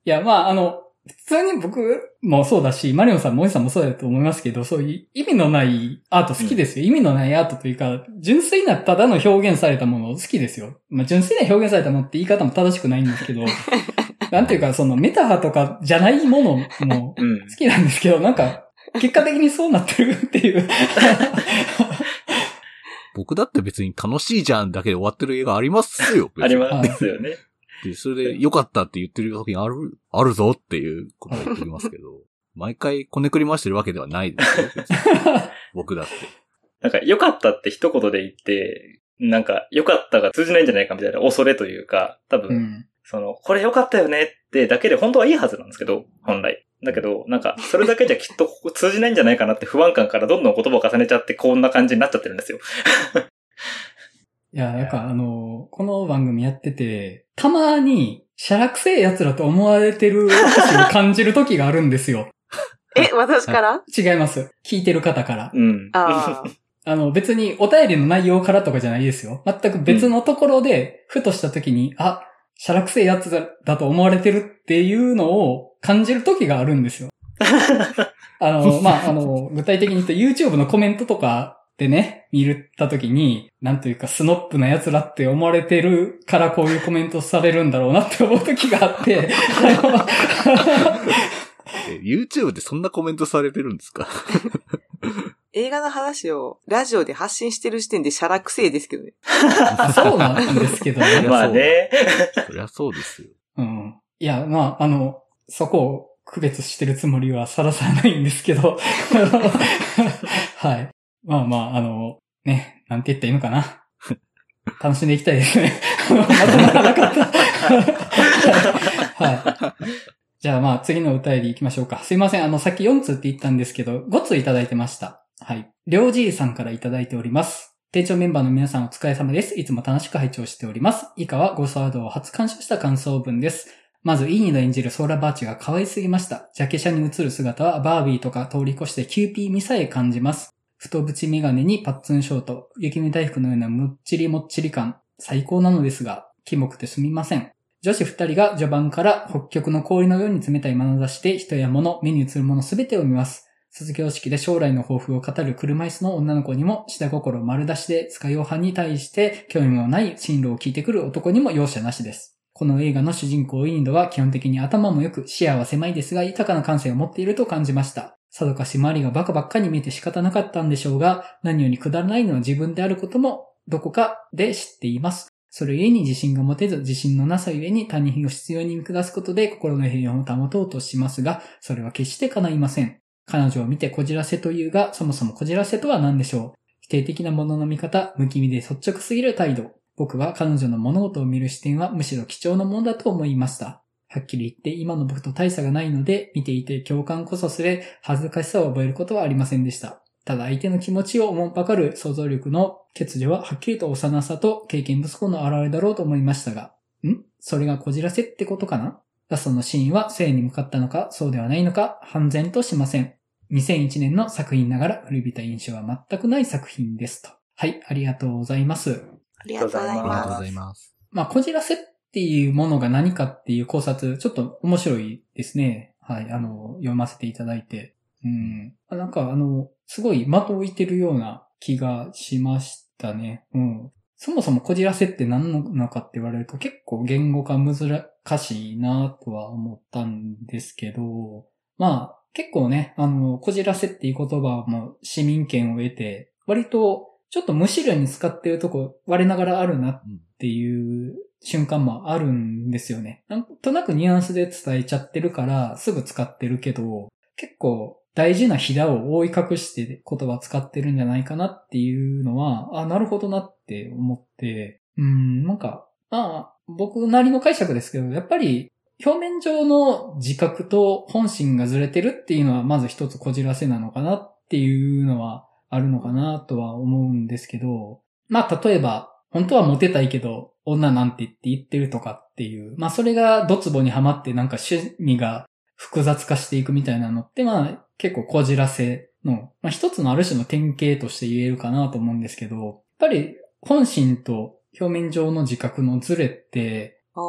いや、まあ、あの、普通に僕もそうだし、マリオンさんも大石さんもそうだと思いますけど、そういう意味のないアート好きですよ。意味のないアートというか、純粋なただの表現されたもの好きですよ。まあ、純粋な表現されたものって言い方も正しくないんですけど、[LAUGHS] なんていうか、そのメタハとかじゃないものもうん好。きなんですけど、なんか、結果的にそうなってるっていう。[LAUGHS] 僕だって別に楽しいじゃんだけで終わってる映画ありますよ。[LAUGHS] 別にありますよね。で、それで良かったって言ってる時にある、あるぞっていうことを言ってますけど、[LAUGHS] 毎回こねくり回してるわけではないです [LAUGHS] 僕だって。なんか、良かったって一言で言って、なんか、良かったが通じないんじゃないかみたいな恐れというか、多分、うん。その、これ良かったよねってだけで本当はいいはずなんですけど、本来。だけど、なんか、それだけじゃきっとここ通じないんじゃないかなって不安感からどんどん言葉を重ねちゃってこんな感じになっちゃってるんですよ。いや、なんかあの、この番組やってて、たまに、シャラくせえ奴らと思われてる私を感じる時があるんですよ。[LAUGHS] え、私から？違います。聞いてる方から。うん。ああ。[LAUGHS] あの別にお便りの内容からとかじゃないですよ。全く別のところで、ふとした時に、あ、シャラくせえやつだと思われてるっていうのを感じる時があるんですよ。[LAUGHS] あの、まあ、あの、具体的に言うと YouTube のコメントとかでね、見るた時に、なんというかスノップな奴らって思われてるからこういうコメントされるんだろうなって思う時があって、[LAUGHS] YouTube でそんなコメントされてるんですか？[LAUGHS] 映画の話をラジオで発信してる時点でシャラくせえですけどね。そうなんですけどね。まあね。そりゃそうですよ。うん。いや、まあ、あの、そこを区別してるつもりはさらさらないんですけど。はい。まあまあ、あの、ね、なんて言ったらいいのかな。楽しんでいきたいですね。まとまらなかった。はい。じゃあまあ次のお便り行きましょうか。すいません。あの、さっき4通って言ったんですけど、5通いただいてました。はい。りょうじいさんからいただいております。店長メンバーの皆さんお疲れ様です。いつも楽しく拝聴しております。以下はゴスワードを初鑑賞した感想文です。まず、イーニド演じるソーラーバーチが可愛すぎました。ジャケ写に映る姿はバービーとか通り越してキューピーみさえ感じます。太縁メガネにパッツンショート、雪見大福のようなむっちりもっちり感、最高なのですが、キモくてすみません。女子二人が序盤から北極の氷のように冷たい眼差しで人や物、目に映るものすべてを見ます。卒業式で将来の抱負を語る車椅子の女の子にも、下心丸出しで使い用派に対して興味もない進路を聞いてくる男にも容赦なしです。この映画の主人公インドは基本的に頭も良く視野は狭いですが豊かな感性を持っていると感じました。さぞかし周りがバカばっかり見えて仕方なかったんでしょうが、何よりくだらないのは自分であることもどこかで知っています。それゆえに自信が持てず、自信のなさゆえに他人を必要に見下すことで心の平穏を保とうとしますが、それは決して叶いません。彼女を見てこじらせというが、そもそもこじらせとは何でしょう否定的なものの見方、無気味で率直すぎる態度、僕は彼女の物事を見る視点はむしろ貴重なものだと思いました。はっきり言って今の僕と大差がないので、見ていて共感こそすれ、恥ずかしさを覚えることはありませんでした。ただ相手の気持ちを思んばかる想像力の欠如ははっきりと幼さと経験不足の表れだろうと思いましたが、ん？それがこじらせってことかな？ラストのシーンは性に向かったのか、そうではないのか、判然としません。2001年の作品ながら古びた印象は全くない作品ですと。はい、ありがとうございます。ありがとうございます。ありがとうございます。まあ、こじらせっていうものが何かっていう考察、ちょっと面白いですね。はい、あの、読ませていただいて。うん。なんか、あの、すごい的を置いてるような気がしましたね。うん。そもそもこじらせって何なのかって言われると結構言語化難しいなとは思ったんですけど、まあ結構ね、あの、こじらせっていう言葉も市民権を得て、割とちょっと無視料に使ってるとこ、我ながらあるなっていう瞬間もあるんですよね。なんとなくニュアンスで伝えちゃってるから、すぐ使ってるけど、結構大事なひだを覆い隠して言葉使ってるんじゃないかなっていうのは、あ、なるほどなって思って、うん、なんか、まあ、僕なりの解釈ですけど、やっぱり表面上の自覚と本心がずれてるっていうのはまず一つこじらせなのかなっていうのはあるのかなとは思うんですけど、まあ例えば、本当はモテたいけど、女なんてって言ってるとかっていう、まあそれがドツボにはまってなんか趣味が複雑化していくみたいなのって、まあ結構こじらせの、まあ一つのある種の典型として言えるかなと思うんですけど、やっぱり本心と表面上の自覚のズレって、あ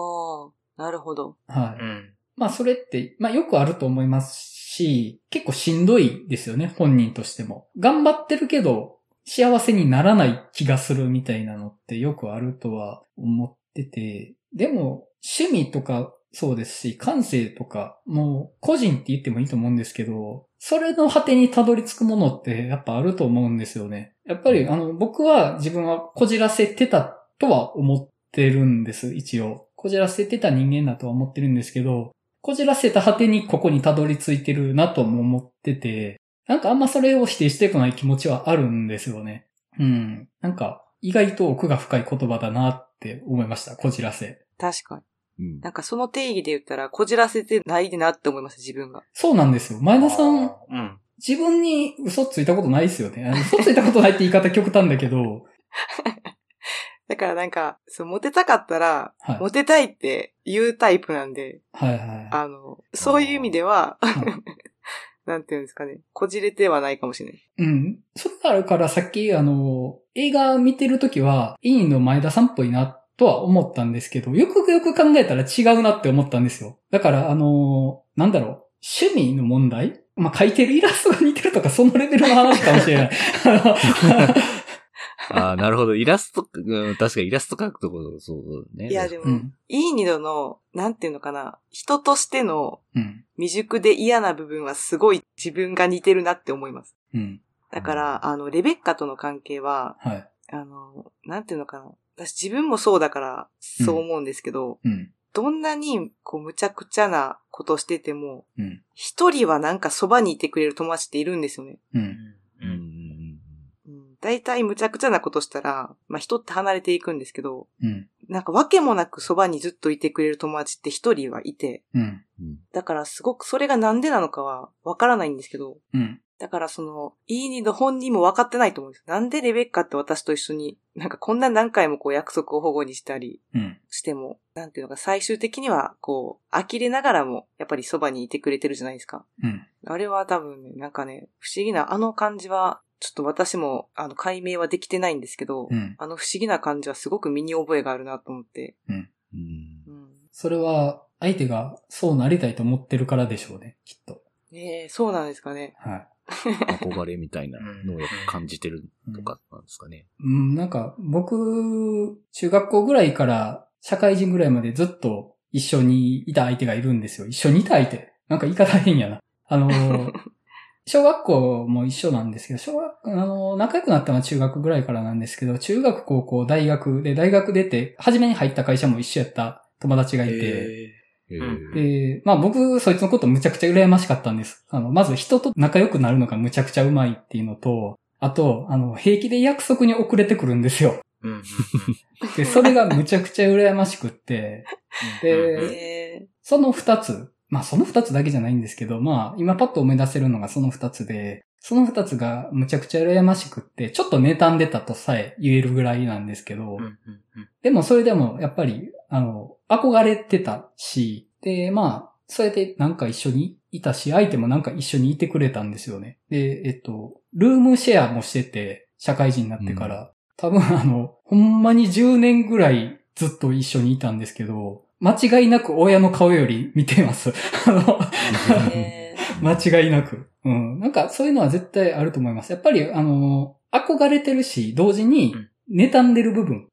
あ、なるほど。はい。うん、まあそれって、まあよくあると思いますし、結構しんどいですよね、本人としても。頑張ってるけど、幸せにならない気がするみたいなのってよくあるとは思ってて、でも、趣味とかそうですし、感性とか、もう個人って言ってもいいと思うんですけど、それの果てにたどり着くものってやっぱあると思うんですよね。やっぱりあの僕は自分はこじらせてたとは思ってるんです、一応。こじらせてた人間だとは思ってるんですけど、こじらせた果てにここにたどり着いてるなとも思ってて、なんかあんまそれを否定してこない気持ちはあるんですよね。うん。なんか意外と奥が深い言葉だなって思いました。こじらせ。確かに。うん、なんかその定義で言ったら、こじらせてないでなって思います、自分が。そうなんですよ。前田さん、うん、自分に嘘ついたことないですよね。嘘ついたことないって言い方極端だけど、[LAUGHS] だからなんか、そう、モテたかったら、はい、モテたいって言うタイプなんで、はいはい。あの、そういう意味では、はい、[LAUGHS] なんていうんですかね。こじれてはないかもしれない。うん。それがあるからさっきあの、映画見てるときは、委員の前田さんっぽいなとは思ったんですけど、よくよく考えたら違うなって思ったんですよ。だからあの、なんだろう、趣味の問題？まあ、描いてるイラストが似てるとか、そのレベルの話かもしれない。[LAUGHS] ああ、なるほど。イラスト、うん、確かにイラスト描くところ、そうね。いや、でも、うん。いい二度の、なんていうのかな、人としてのうん。未熟で嫌な部分はすごい自分が似てるなって思います。うん。だから、あの、レベッカとの関係は、はい。あの、なんていうのかな。私自分もそうだから、そう思うんですけど、うん。どんなに、こう、むちゃくちゃなことしてても、うん。一人はなんかそばにいてくれる友達っているんですよね。う。うんうんうんうん。大体むちゃくちゃなことしたら、まあ人って離れていくんですけど、うん。なんかわけもなくそばにずっといてくれる友達って一人はいて、うん。うん。だからすごくそれがなんでなのかはわからないんですけど、うん。だからその、イーニーの本人も分かってないと思うんです。なんでレベッカって私と一緒に、なんかこんな何回もこう約束を保護にしたりうん。しても、なんていうのか最終的にはこう、呆れながらもやっぱりそばにいてくれてるじゃないですか。うん。あれは多分ね、なんかね、不思議なあの感じは、ちょっと私もあの解明はできてないんですけど、うん。あの不思議な感じはすごく身に覚えがあるなと思って。うん。うん。それは、相手がそうなりたいと思ってるからでしょうね、きっと。ねえ、そうなんですかね。はい。憧れみたいなのをやっぱ感じてるとかなんですかね。うん、なんか、僕、中学校ぐらいから社会人ぐらいまでずっと一緒にいた相手がいるんですよ。一緒にいた相手。なんか言い方変やな。あの、[LAUGHS] 小学校も一緒なんですけど、小学、あの、仲良くなったのは中学ぐらいからなんですけど、中学、高校、大学で、大学出て、初めに入った会社も一緒やった友達がいて、で、まあ僕、そいつのことむちゃくちゃ羨ましかったんです。あの、まず人と仲良くなるのがむちゃくちゃうまいっていうのと、あと、あの、平気で約束に遅れてくるんですよ。で、それがむちゃくちゃ羨ましくって、でえその二つ、まあその二つだけじゃないんですけど、まあ今パッと思い出せるのがその二つで、その二つがむちゃくちゃ羨ましくって、ちょっと妬んでたとさえ言えるぐらいなんですけど、うんうんうん。でもそれでもやっぱり、あの、憧れてたし、で、まあ、それでなんか一緒にいたし、相手もなんか一緒にいてくれたんですよね。で、えっと、ルームシェアもしてて、社会人になってから、多分あの、ほんまに10年ぐらいずっと一緒にいたんですけど、間違いなく親の顔より見てます。あの、間違いなく。うん。なんかそういうのは絶対あると思います。やっぱり、あの、憧れてるし、同時にうん、妬んでる部分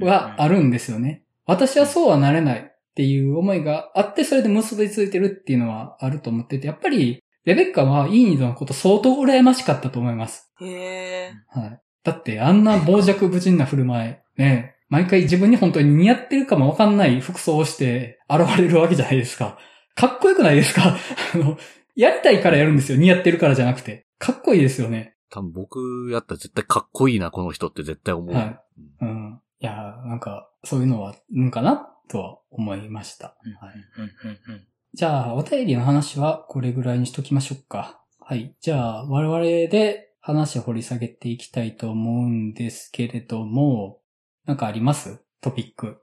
はあるんですよね。私はそうはなれないっていう思いがあって、それで結びついてるっていうのはあると思ってて、やっぱり、レベッカはイーニードのこと相当羨ましかったと思います。ー、えはい。だって、あんな傍若無人な振る舞い、ね、毎回自分に本当に似合ってるかもわかんない服装をして現れるわけじゃないですか。かっこよくないですか？[LAUGHS] あの、やりたいからやるんですよ。似合ってるからじゃなくて。かっこいいですよね。多分僕やったら絶対かっこいいな、この人って絶対思う。はいうん。いやー、なんか、そういうのは、うんかなとは思いました。うんはい。うんうんうんじゃあ、お便りの話はこれぐらいにしときましょうか。はい。じゃあ、我々で話を掘り下げていきたいと思うんですけれども、なんかあります？トピック。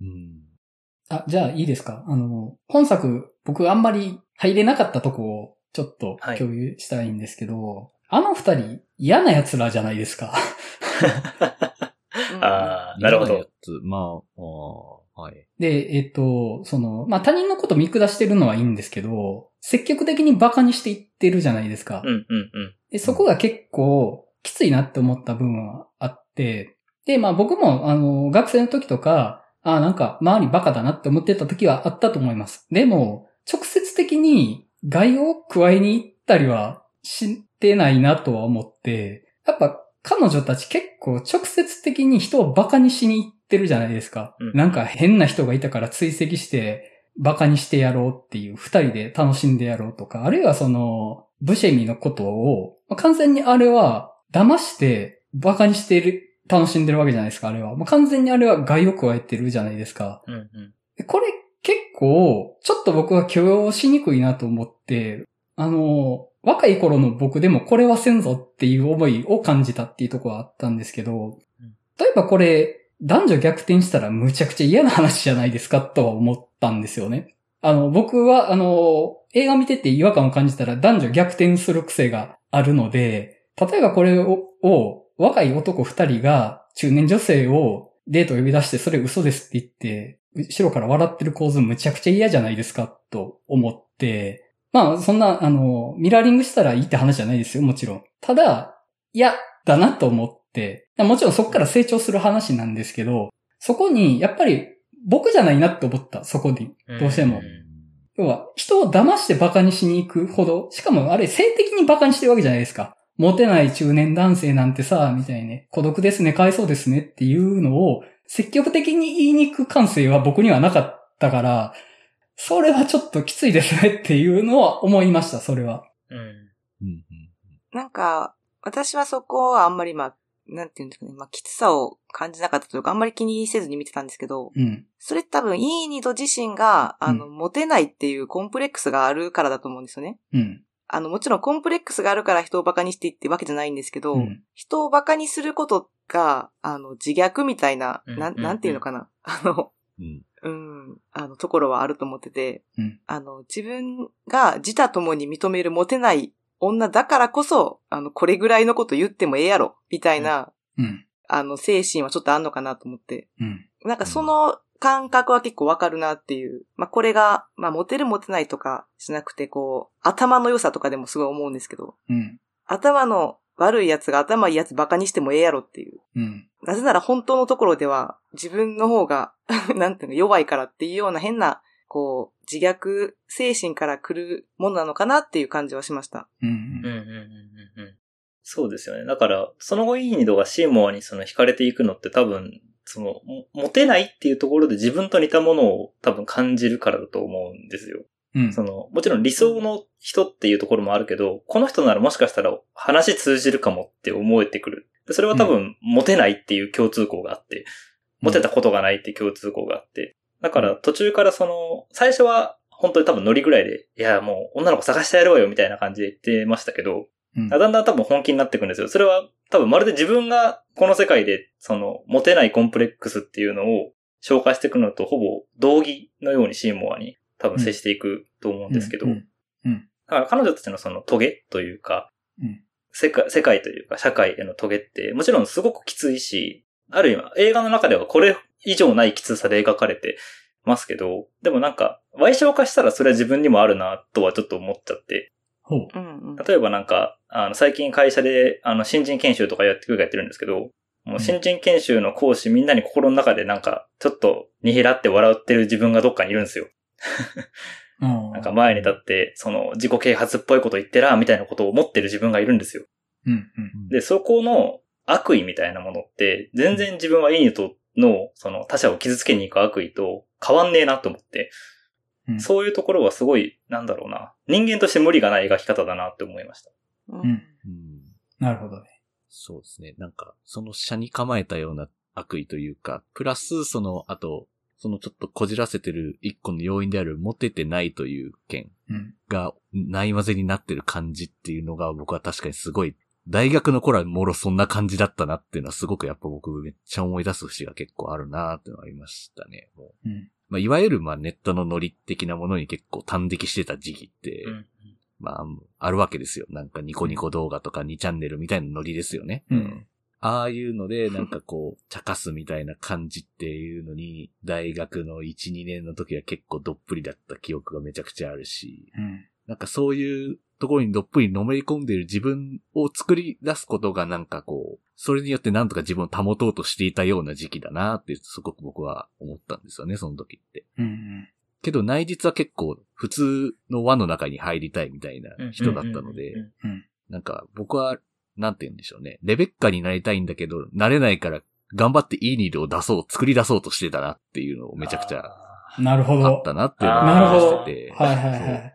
うん。あ、じゃあいいですか？あの、本作、僕あんまり入れなかったとこをちょっとはい共有したいんですけど、あの二人嫌な奴らじゃないですか？[LAUGHS] ー、ああ、なるほど。嫌やつ、まあ、はい。で、えっと、その、まあ、他人のこと見下してるのはいいんですけど、積極的に馬鹿にしていってるじゃないですか。うんうんうん。でそこが結構きついなって思った部分はあって、で、まあ僕も、あの、学生の時とか、あなんか、周りバカだなって思ってた時はあったと思います。でも、直接的に害を加えに行ったりはしてないなとは思って、やっぱ彼女たち結構直接的に人をバカにしに行ってるじゃないですか。うんなんか変な人がいたから追跡して、バカにしてやろうっていう、二人で楽しんでやろうとか、あるいはその、ブシェミのことを、まあ完全にあれは、騙して、バカにしてる、楽しんでるわけじゃないですか、あれは。もう完全にあれは害を加えてるじゃないですか。うんうん。でこれ結構、ちょっと僕は許容しにくいなと思って、あの、若い頃の僕でもこれはせんぞっていう思いを感じたっていうところはあったんですけど、例えばこれ、男女逆転したらむちゃくちゃ嫌な話じゃないですかとは思ったんですよね。あの、僕は、あの、映画見てて違和感を感じたら男女逆転する癖があるので、例えばこれを、を若い男二人が中年女性をデートを呼び出してそれ嘘ですって言って、後ろから笑ってる構図むちゃくちゃ嫌じゃないですかと思って、まあそんな、あの、ミラーリングしたらいいって話じゃないですよ、もちろん。ただ、嫌だなと思って、もちろんそこから成長する話なんですけど、そこに、やっぱり僕じゃないなって思った、そこに。どうしてもん要は、人を騙して馬鹿にしに行くほど、しかもあれ性的に馬鹿にしてるわけじゃないですか。モテない中年男性なんてさ、みたいにね、孤独ですね、かわいそうですねっていうのを、積極的に言いに行く感性は僕にはなかったから、それはちょっときついですねっていうのは思いました、それは。うん。うんうんなんか、私はそこはあんまりまあ、なんていうんですかね、まあ、きつさを感じなかったというか、あんまり気にせずに見てたんですけど、うん。それ多分、いいニド自身が、あの、モテないっていうコンプレックスがあるからだと思うんですよね。うん。あの、もちろんコンプレックスがあるから人を馬鹿にしていってわけじゃないんですけど、うん人を馬鹿にすることが、あの、自虐みたいな、なん、うんうんなんていうのかな。あの、うん。うん、あの、ところはあると思ってて、うんあの、自分が自他ともに認めるモテない女だからこそ、あの、これぐらいのこと言ってもええやろ、みたいな、うん。あの、精神はちょっとあんのかなと思って。うん。なんかその感覚は結構わかるなっていう。まあ、これが、まあ、モテるモテないとかしなくて、こう、頭の良さとかでもすごい思うんですけど、うん。頭の悪い奴が頭いい奴バカにしてもええやろっていう。うん。なぜなら本当のところでは自分の方が、[LAUGHS] なんていうの、弱いからっていうような変な、こう、自虐精神から来るものなのかなっていう感じはしました。うん。うんうんうんうんうんそうですよね。だから、その後いいニドがシーモアにその惹かれていくのって多分、その、もモテないっていうところで自分と似たものを多分感じるからだと思うんですよ。うん。その、もちろん理想の人っていうところもあるけど、この人ならもしかしたら話通じるかもって思えてくる。でそれは多分、モテないっていう共通項があって、モテたことがないっていう共通項があって。だから途中からその、最初は本当に多分ノリぐらいで、いやもう女の子探してやろうよみたいな感じで言ってましたけど、うんだんだん多分本気になっていくんですよ。それは多分まるで自分がこの世界でそのモテないコンプレックスっていうのを紹介していくのとほぼ同義のようにシーモアに多分接していくと思うんですけど、うん。うん。だから彼女たちのそのトゲというか、うん世界、世界というか社会へのトゲってもちろんすごくきついし、ある意味映画の中ではこれ以上ないきつさで描かれてますけど、でもなんか、賠償化したらそれは自分にもあるなとはちょっと思っちゃって、ほう。うんうん。例えばなんか、あの、最近会社で、あの、新人研修とかやってくるかやってるんですけど、もう新人研修の講師みんなに心の中でなんか、ちょっと、にひらって笑ってる自分がどっかにいるんですよ。な [LAUGHS] なんか前に立って、その、自己啓発っぽいこと言ってら、みたいなことを思ってる自分がいるんですよ。うん。うん。で、そこの悪意みたいなものって、全然自分はいいとの、その他者を傷つけに行く悪意と変わんねえなと思って、うんそういうところはすごい、なんだろうな、人間として無理がない描き方だなって思いました。うんうんうん。なるほどね。そうですね。なんか、その車に構えたような悪意というか、プラス、その、あと、そのちょっとこじらせてる一個の要因であるモテてないという件うん。がない混ぜになってる感じっていうのが僕は確かにすごい、大学の頃はもろそんな感じだったなっていうのはすごくやっぱ僕めっちゃ思い出す節が結構あるなっていうのがありましたね。もううん。まあ、いわゆるまあネットのノリ的なものに結構端的してた時期って、うんまあ、あるわけですよ。なんかニコニコ動画とか2チャンネルみたいなノリですよね。うん。ああいうので、なんかこう、[LAUGHS] 茶化すみたいな感じっていうのに、大学の1、2年の時は結構どっぷりだった記憶がめちゃくちゃあるし、うん。なんかそういうところにどっぷりのめり込んでいる自分を作り出すことがなんかこう、それによってなんとか自分を保とうとしていたような時期だなってすごく僕は思ったんですよね、その時って。うん。けど内実は結構普通の輪の中に入りたいみたいな人だったので。なんか僕は、なんて言うんでしょうね。レベッカになりたいんだけど、なれないから頑張っていいニードを出そう、作り出そうとしてたなっていうのをめちゃくちゃなるほどあっ。たなっていうのを。感じてて。はいはいはい。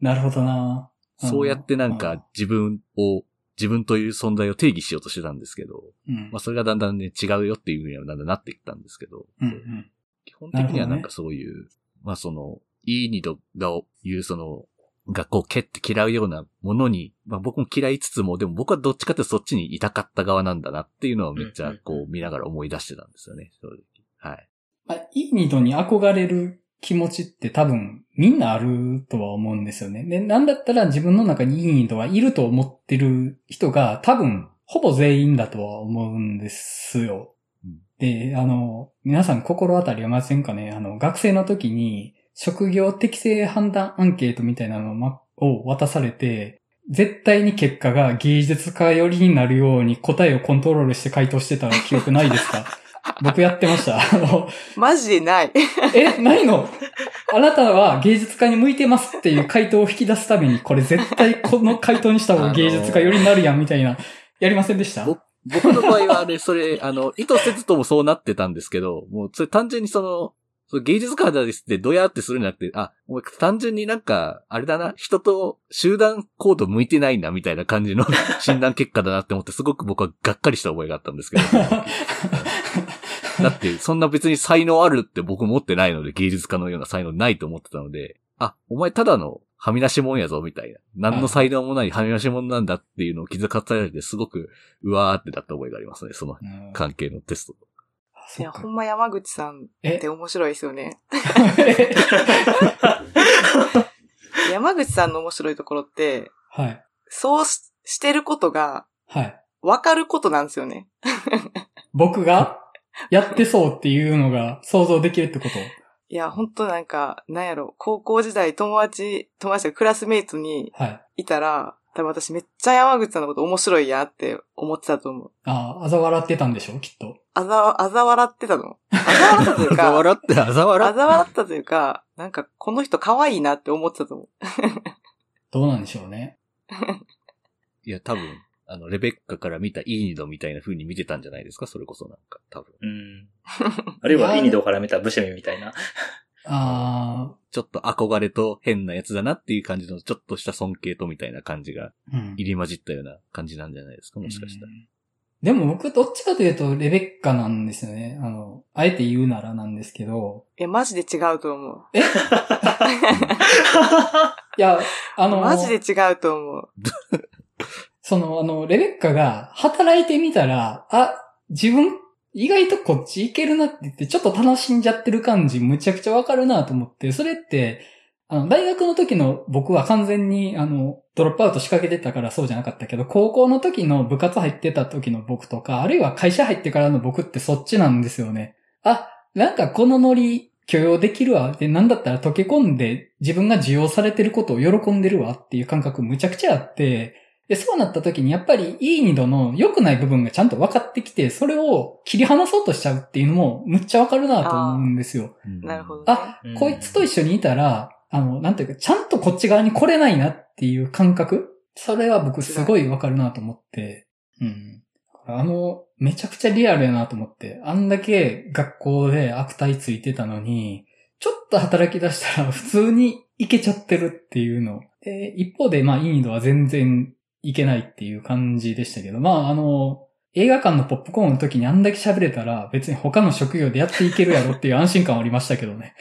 なるほどな。そうそうやってなんか自分を、自分という存在を定義しようとしてたんですけど、うんまあそれがだんだんね違うよっていうふうにはだんだんなっていったんですけど、うんうん。基本的にはなんかそういう、まあその、いいニドが言うその、学校を蹴って嫌うようなものに、まあ僕も嫌いつつも、でも僕はどっちかってそっちにいたかった側なんだなっていうのをめっちゃこう見ながら思い出してたんですよね、正直。はい。まあ、いいニドに憧れる気持ちって多分みんなあるとは思うんですよね。で、なんだったら自分の中にいい人はいると思ってる人が多分ほぼ全員だとは思うんですよ。で、あの、皆さん心当たりありませんかね？あの、学生の時に職業適正判断アンケートみたいなのを渡されて、絶対に結果が芸術家寄りになるように答えをコントロールして回答してた記憶ないですか？[LAUGHS] 僕やってました。あの、マジでない。え、ないの？あなたは芸術家に向いてますっていう回答を引き出すために、これ絶対この回答にした方が芸術家寄りになるやんみたいな、やりませんでした？僕の場合はあれ、それ、[LAUGHS] あの、意図せずともそうなってたんですけど、もう、それ単純にその、そ芸術家ですってどやってするんじゃなくて、あ、もう単純になんか、あれだな、人と集団行動向いてないんだみたいな感じの [LAUGHS] 診断結果だなって思って、すごく僕はがっかりした覚えがあったんですけど。[LAUGHS] だって、そんな別に才能あるって僕持ってないので、芸術家のような才能ないと思ってたので、あ、お前ただのはみ出しもんやぞ、みたいな。何の才能もないはみ出しもんなんだっていうのを気づかされて、すごく、うわーってなった覚えがありますね、その関係のテスト。いや、ほんま山口さんって面白いですよね。[LAUGHS] 山口さんの面白いところって、はい。そうしてることが、はい。わかることなんですよね。僕がやってそうっていうのが想像できるってこと？いや、ほんとなんか、なんやろ、高校時代友達、友達がクラスメイトにいたら、はい、多分私めっちゃ山口さんのこと面白いやって思ってたと思う。ああ、あざ笑ってたんでしょ？きっと。あざ、あざ笑ってたの？あざ笑ったというか。あざ笑って、あざ笑って？あざ笑ったというか、なんかこの人可愛いなって思ってたと思う。どうなんでしょうね。いや、多分、あの、レベッカから見たイーニドみたいな風に見てたんじゃないですか？それこそなんか、多分。うん。[LAUGHS] あるいはイーニドから見たブシェミみたいな。ああ。ちょっと憧れと変なやつだなっていう感じの、ちょっとした尊敬とみたいな感じが、入り混じったような感じなんじゃないですか、もしかしたら。でも僕どっちかというとレベッカなんですよね。あの、あえて言うならなんですけど。いや、マジで違うと思う。え？[LAUGHS] いや、あの。マジで違うと思う。[LAUGHS] その、あの、レベッカが働いてみたら、あ、自分、意外とこっち行けるなって言って、ちょっと楽しんじゃってる感じ、むちゃくちゃわかるなと思って、それって、あの、大学の時の僕は完全に、あの、ドロップアウト仕掛けてたからそうじゃなかったけど、高校の時の部活入ってた時の僕とか、あるいは会社入ってからの僕ってそっちなんですよね。あ、なんかこのノリ許容できるわ。で、なんだったら溶け込んで自分が受容されてることを喜んでるわっていう感覚むちゃくちゃあって、で、そうなった時にやっぱりいい二度の良くない部分がちゃんと分かってきて、それを切り離そうとしちゃうっていうのもむっちゃ分かるなと思うんですよ。なるほど、ね、あ、こいつと一緒にいたら、あの、なんていうか、ちゃんとこっち側に来れないなっていう感覚？それは僕すごい分かるなと思って、うん。あの、めちゃくちゃリアルやなと思って、あんだけ学校で悪態ついてたのに、ちょっと働き出したら普通にいけちゃってるっていうの。で、一方で、まあ、インドは全然いけないっていう感じでしたけど、まあ、あの、映画館のポップコーンの時にあんだけ喋れたら別に他の職業でやっていけるやろっていう安心感はありましたけどね。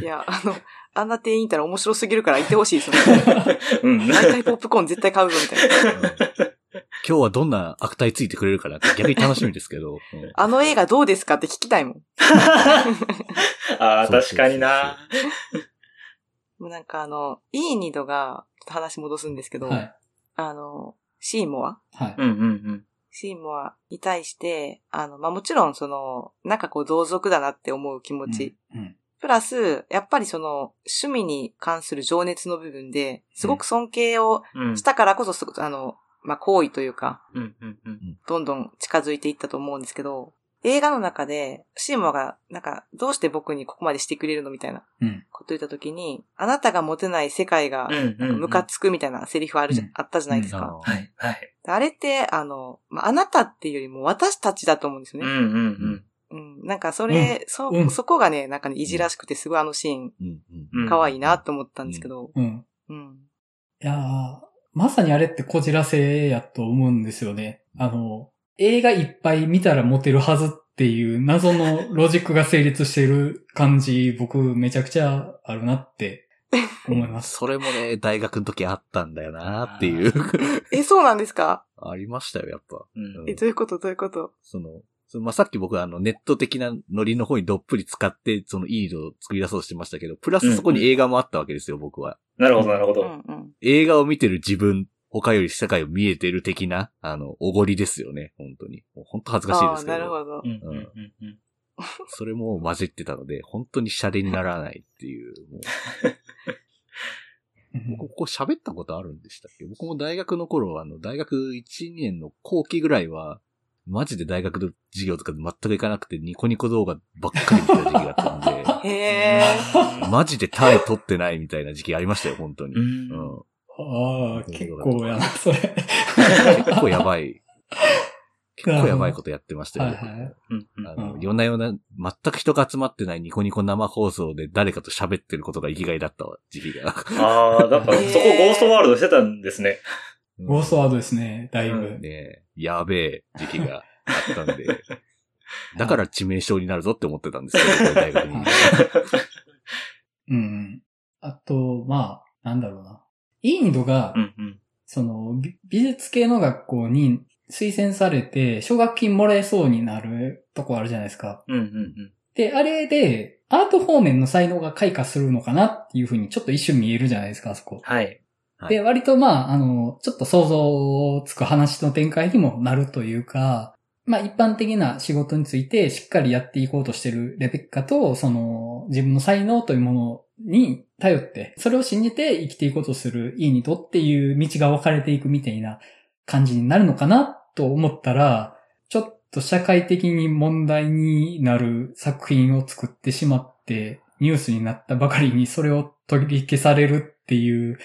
いや、あの、あんな店員いたら面白すぎるから行ってほしいですよね。[LAUGHS] うん。毎回ポップコーン絶対買うぞみたいな。[LAUGHS] 今日はどんな悪態ついてくれるかなって逆に楽しみですけど。うん、あの映画どうですかって聞きたいもん。[LAUGHS] ああ、確かにな。もうなんかあの、いいニドが、話戻すんですけど、はい、あの、シーモア？はい。うんうんうん。シーモアに対して、あの、まあ、もちろんその、なんかこう同族だなって思う気持ち。うん、うんプラス、やっぱりその、趣味に関する情熱の部分で、すごく尊敬をしたからこそ、うん、あの、まあ、行為というか、うんうんうん、どんどん近づいていったと思うんですけど、映画の中で、シーモアが、なんか、どうして僕にここまでしてくれるのみたいなこと言ったときに、あなたが持てない世界が、ムカつくみたいなセリフあるじゃ、あったじゃないですか。はい、はい。あれって、あの、まあ、あなたっていうよりも私たちだと思うんですよね。うんうんうん。うん。なんかそれ、そ、うん、そこがね、なんかね、いじらしくてすごいあのシーン、うん、可愛いなと思ったんですけど。うん。うん。いやまさにあれってこじらせやと思うんですよね。あの、映画いっぱい見たらモテるはずっていう謎のロジックが成立してる感じ、僕めちゃくちゃあるなって思います。[LAUGHS] それもね、大学の時あったんだよなっていう。[LAUGHS] え、そうなんですか？ありましたよ、やっぱ。うん、え、どういうこと？どういうこと？その、そのまあ、さっき僕はあのネット的なノリの方にどっぷり使って、そのいいのを作り出そうとしてましたけど、プラスそこに映画もあったわけですよ、僕は。なるほど、なるほど。うんうん。映画を見てる自分、他より世界を見えてる的な、あの、おごりですよね、本当に。もう本当恥ずかしいですけど。なるほどう。ん、うん、うんうん。それも混じってたので、本当にシャレにならないっていう。もううん [LAUGHS] 僕、ここ喋ったことあるんでしたっけ？僕も大学の頃、あの、大学1年の後期ぐらいは、マジで大学の授業とか全く行かなくて、ニコニコ動画ばっかり見てた時期があったんで、へえ。マジで単位取ってないみたいな時期ありましたよ、本当に。ううんん。ああ、結構やな、それ。[LAUGHS] 結構やばい。[LAUGHS] 結構やばいことやってましたよ。はいはいあの、うん夜な夜な、全く人が集まってないニコニコ生放送で誰かと喋ってることが生きがいだった時期が。ああ、だからそこゴーストワールドしてたんですね。ゴーストワードですね、だいぶ。うんねやべえ時期があったんで。[LAUGHS] だから致命傷になるぞって思ってたんですけど、大学に。うんうん。あと、まあ、なんだろうな。インドが、うん、うん。その、美美術系の学校に推薦されて、奨学金もらえそうになるとこあるじゃないですか。うん、うん、うん。で、あれで、アート方面の才能が開花するのかなっていうふうにちょっと一瞬見えるじゃないですか、あそこ。はい。はいで、割とまあ、あの、ちょっと想像つく話の展開にもなるというか、まあ一般的な仕事についてしっかりやっていこうとしてるレベッカと、その自分の才能というものに頼って、それを信じて生きていこうとするイーニトっていう道が分かれていくみたいな感じになるのかなと思ったら、ちょっと社会的に問題になる作品を作ってしまって、ニュースになったばかりにそれを取り消されるっていう、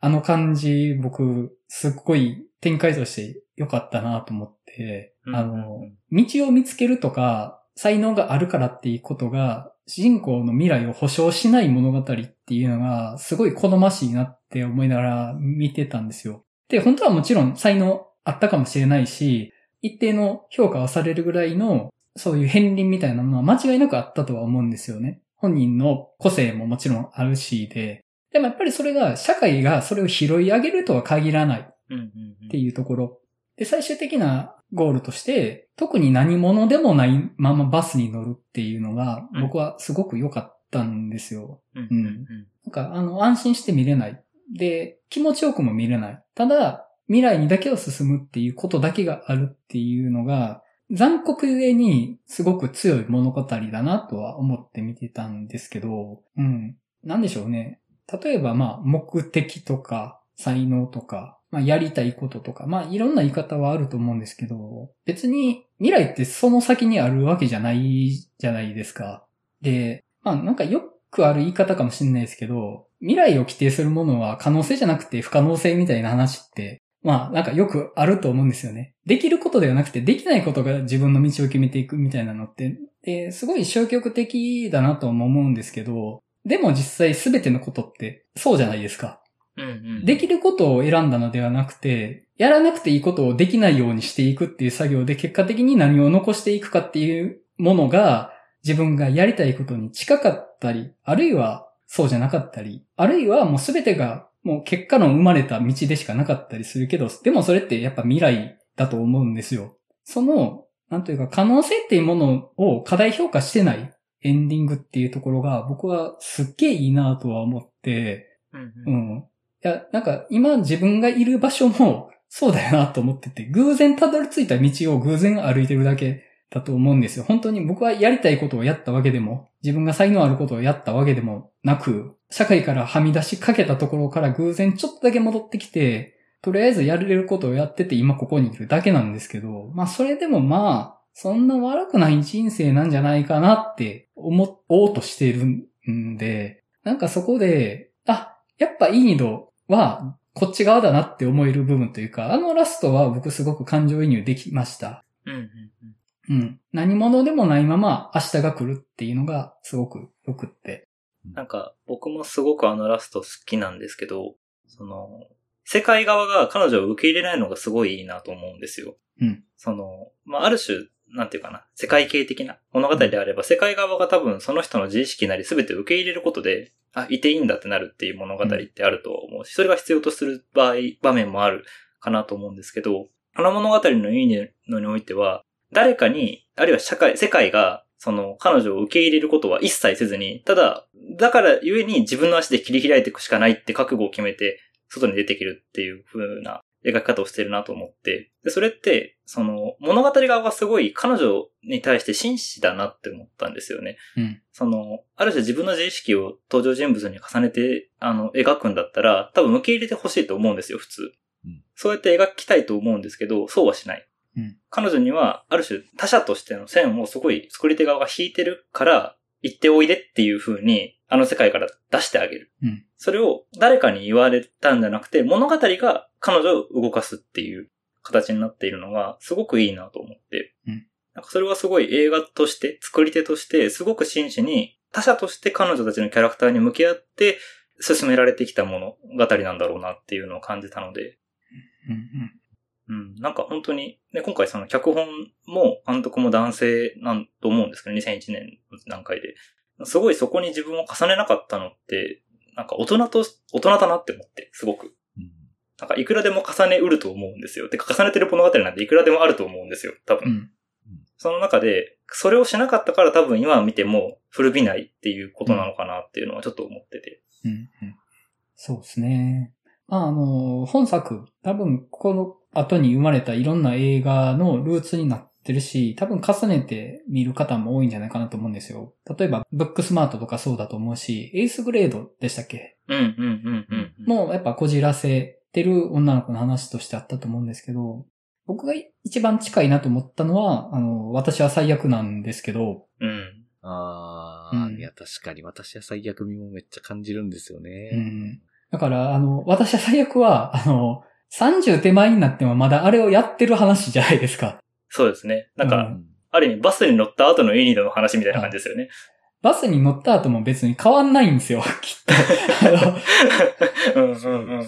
あの感じ、僕、すっごい展開として良かったなと思って、うんあの、道を見つけるとか、才能があるからっていうことが、主人公の未来を保証しない物語っていうのが、すごい好ましいなって思いながら見てたんですよ。で、本当はもちろん才能あったかもしれないし、一定の評価をされるぐらいの、そういう片鱗みたいなのは間違いなくあったとは思うんですよね。本人の個性ももちろんあるしで、でもやっぱりそれが、社会がそれを拾い上げるとは限らないっていうところ。で、最終的なゴールとして、特に何者でもないままバスに乗るっていうのが、うん僕はすごく良かったんですよ。うん。うんなんか、あの、安心して見れない。で、気持ちよくも見れない。ただ、未来にだけを進むっていうことだけがあるっていうのが、残酷ゆえにすごく強い物語だなとは思って見てたんですけど、うん。なんでしょうね。例えば、まあ、目的とか、才能とか、まあ、やりたいこととか、まあ、いろんな言い方はあると思うんですけど、別に未来ってその先にあるわけじゃないじゃないですか。で、まあ、なんかよくある言い方かもしれないですけど、未来を規定するものは可能性じゃなくて不可能性みたいな話って、まあ、なんかよくあると思うんですよね。できることではなくて、できないことが自分の道を決めていくみたいなのって、で、すごい消極的だなとも思うんですけど、でも実際全てのことってそうじゃないですか。うん、うん。できることを選んだのではなくて、やらなくていいことをできないようにしていくっていう作業で結果的に何を残していくかっていうものが自分がやりたいことに近かったり、あるいはそうじゃなかったり、あるいはもう全てがもう結果の生まれた道でしかなかったりするけど、でもそれってやっぱ未来だと思うんですよ。その、なんというか可能性っていうものを過大評価してないエンディングっていうところが僕はすっげえいいなとは思って、うん、ううん。いや、なんか今自分がいる場所もそうだよなと思ってて、偶然たどり着いた道を偶然歩いてるだけだと思うんですよ。本当に僕はやりたいことをやったわけでも、自分が才能あることをやったわけでもなく、社会からはみ出しかけたところから偶然ちょっとだけ戻ってきて、とりあえずやれることをやってて今ここにいるだけなんですけど、まあそれでもまあ、そんな悪くない人生なんじゃないかなって思おうとしているんで、なんかそこで、あ、やっぱイーニドはこっち側だなって思える部分というか、あのラストは僕すごく感情移入できました。うん、うん。うん。何者でもないまま明日が来るっていうのがすごく良くって。なんか、僕もすごくあのラスト好きなんですけど、その、世界側が彼女を受け入れないのがすごいいいなと思うんですよ。うん。その、まあ、ある種、なんていうかな、世界系的な。物語であれば、世界側が多分その人の自意識なり全て受け入れることで、あ、いていいんだってなるっていう物語ってあると思うし、それが必要とする場合、場面もあるかなと思うんですけど、あの物語のいいのにおいては、誰かに、あるいは社会、世界が、その、彼女を受け入れることは一切せずに、ただ、だからゆえに自分の足で切り開いていくしかないって覚悟を決めて、外に出てきるっていう風な描き方をしてるなと思って、で、それって、その、物語側がすごい彼女に対して真摯だなって思ったんですよね。うん。その、ある種自分の自意識を登場人物に重ねて、あの、描くんだったら、多分受け入れてほしいと思うんですよ、普通。うん、そうやって描きたいと思うんですけど、そうはしない。うん、彼女には、ある種他者としての線をすごい作り手側が引いてるから、行っておいでっていう風に、あの世界から出してあげる。うん、それを誰かに言われたんじゃなくて、物語が彼女を動かすっていう形になっているのが、すごくいいなと思って。うん、なんかそれはすごい映画として、作り手として、すごく真摯に、他者として彼女たちのキャラクターに向き合って、進められてきた物語なんだろうなっていうのを感じたので。うんうんうん、なんか本当に、ね、今回その脚本も監督も男性なんと思うんですけど、2001年の段階で。すごいそこに自分を重ねなかったのって、なんか大人と、大人だなって思って、すごく。なんかいくらでも重ねうると思うんですよ。てか重ねてる物語なんていくらでもあると思うんですよ、多分。うん、その中で、それをしなかったから多分今見ても古びないっていうことなのかなっていうのはちょっと思ってて。うん、うん、そうですね。まあ、あの、本作、多分この後に生まれたいろんな映画のルーツになってるし、多分重ねて見る方も多いんじゃないかなと思うんですよ。例えば、ブックスマートとかそうだと思うし、エースグレードでしたっけ？うんうんうんうん。もうやっぱこじらせてる女の子の話としてあったと思うんですけど、僕が一番近いなと思ったのは、あの、私は最悪なんですけど、うん。ああ、うん、いや、確かに私は最悪味もめっちゃ感じるんですよね。うん。だから、あの、私は最悪は、あの、30手前になってもまだあれをやってる話じゃないですか。そうですね。なんか、うん、ある意味バスに乗った後のイニドの話みたいな感じですよね。バスに乗った後も別に変わんないんですよ、[LAUGHS] きっと。うんうん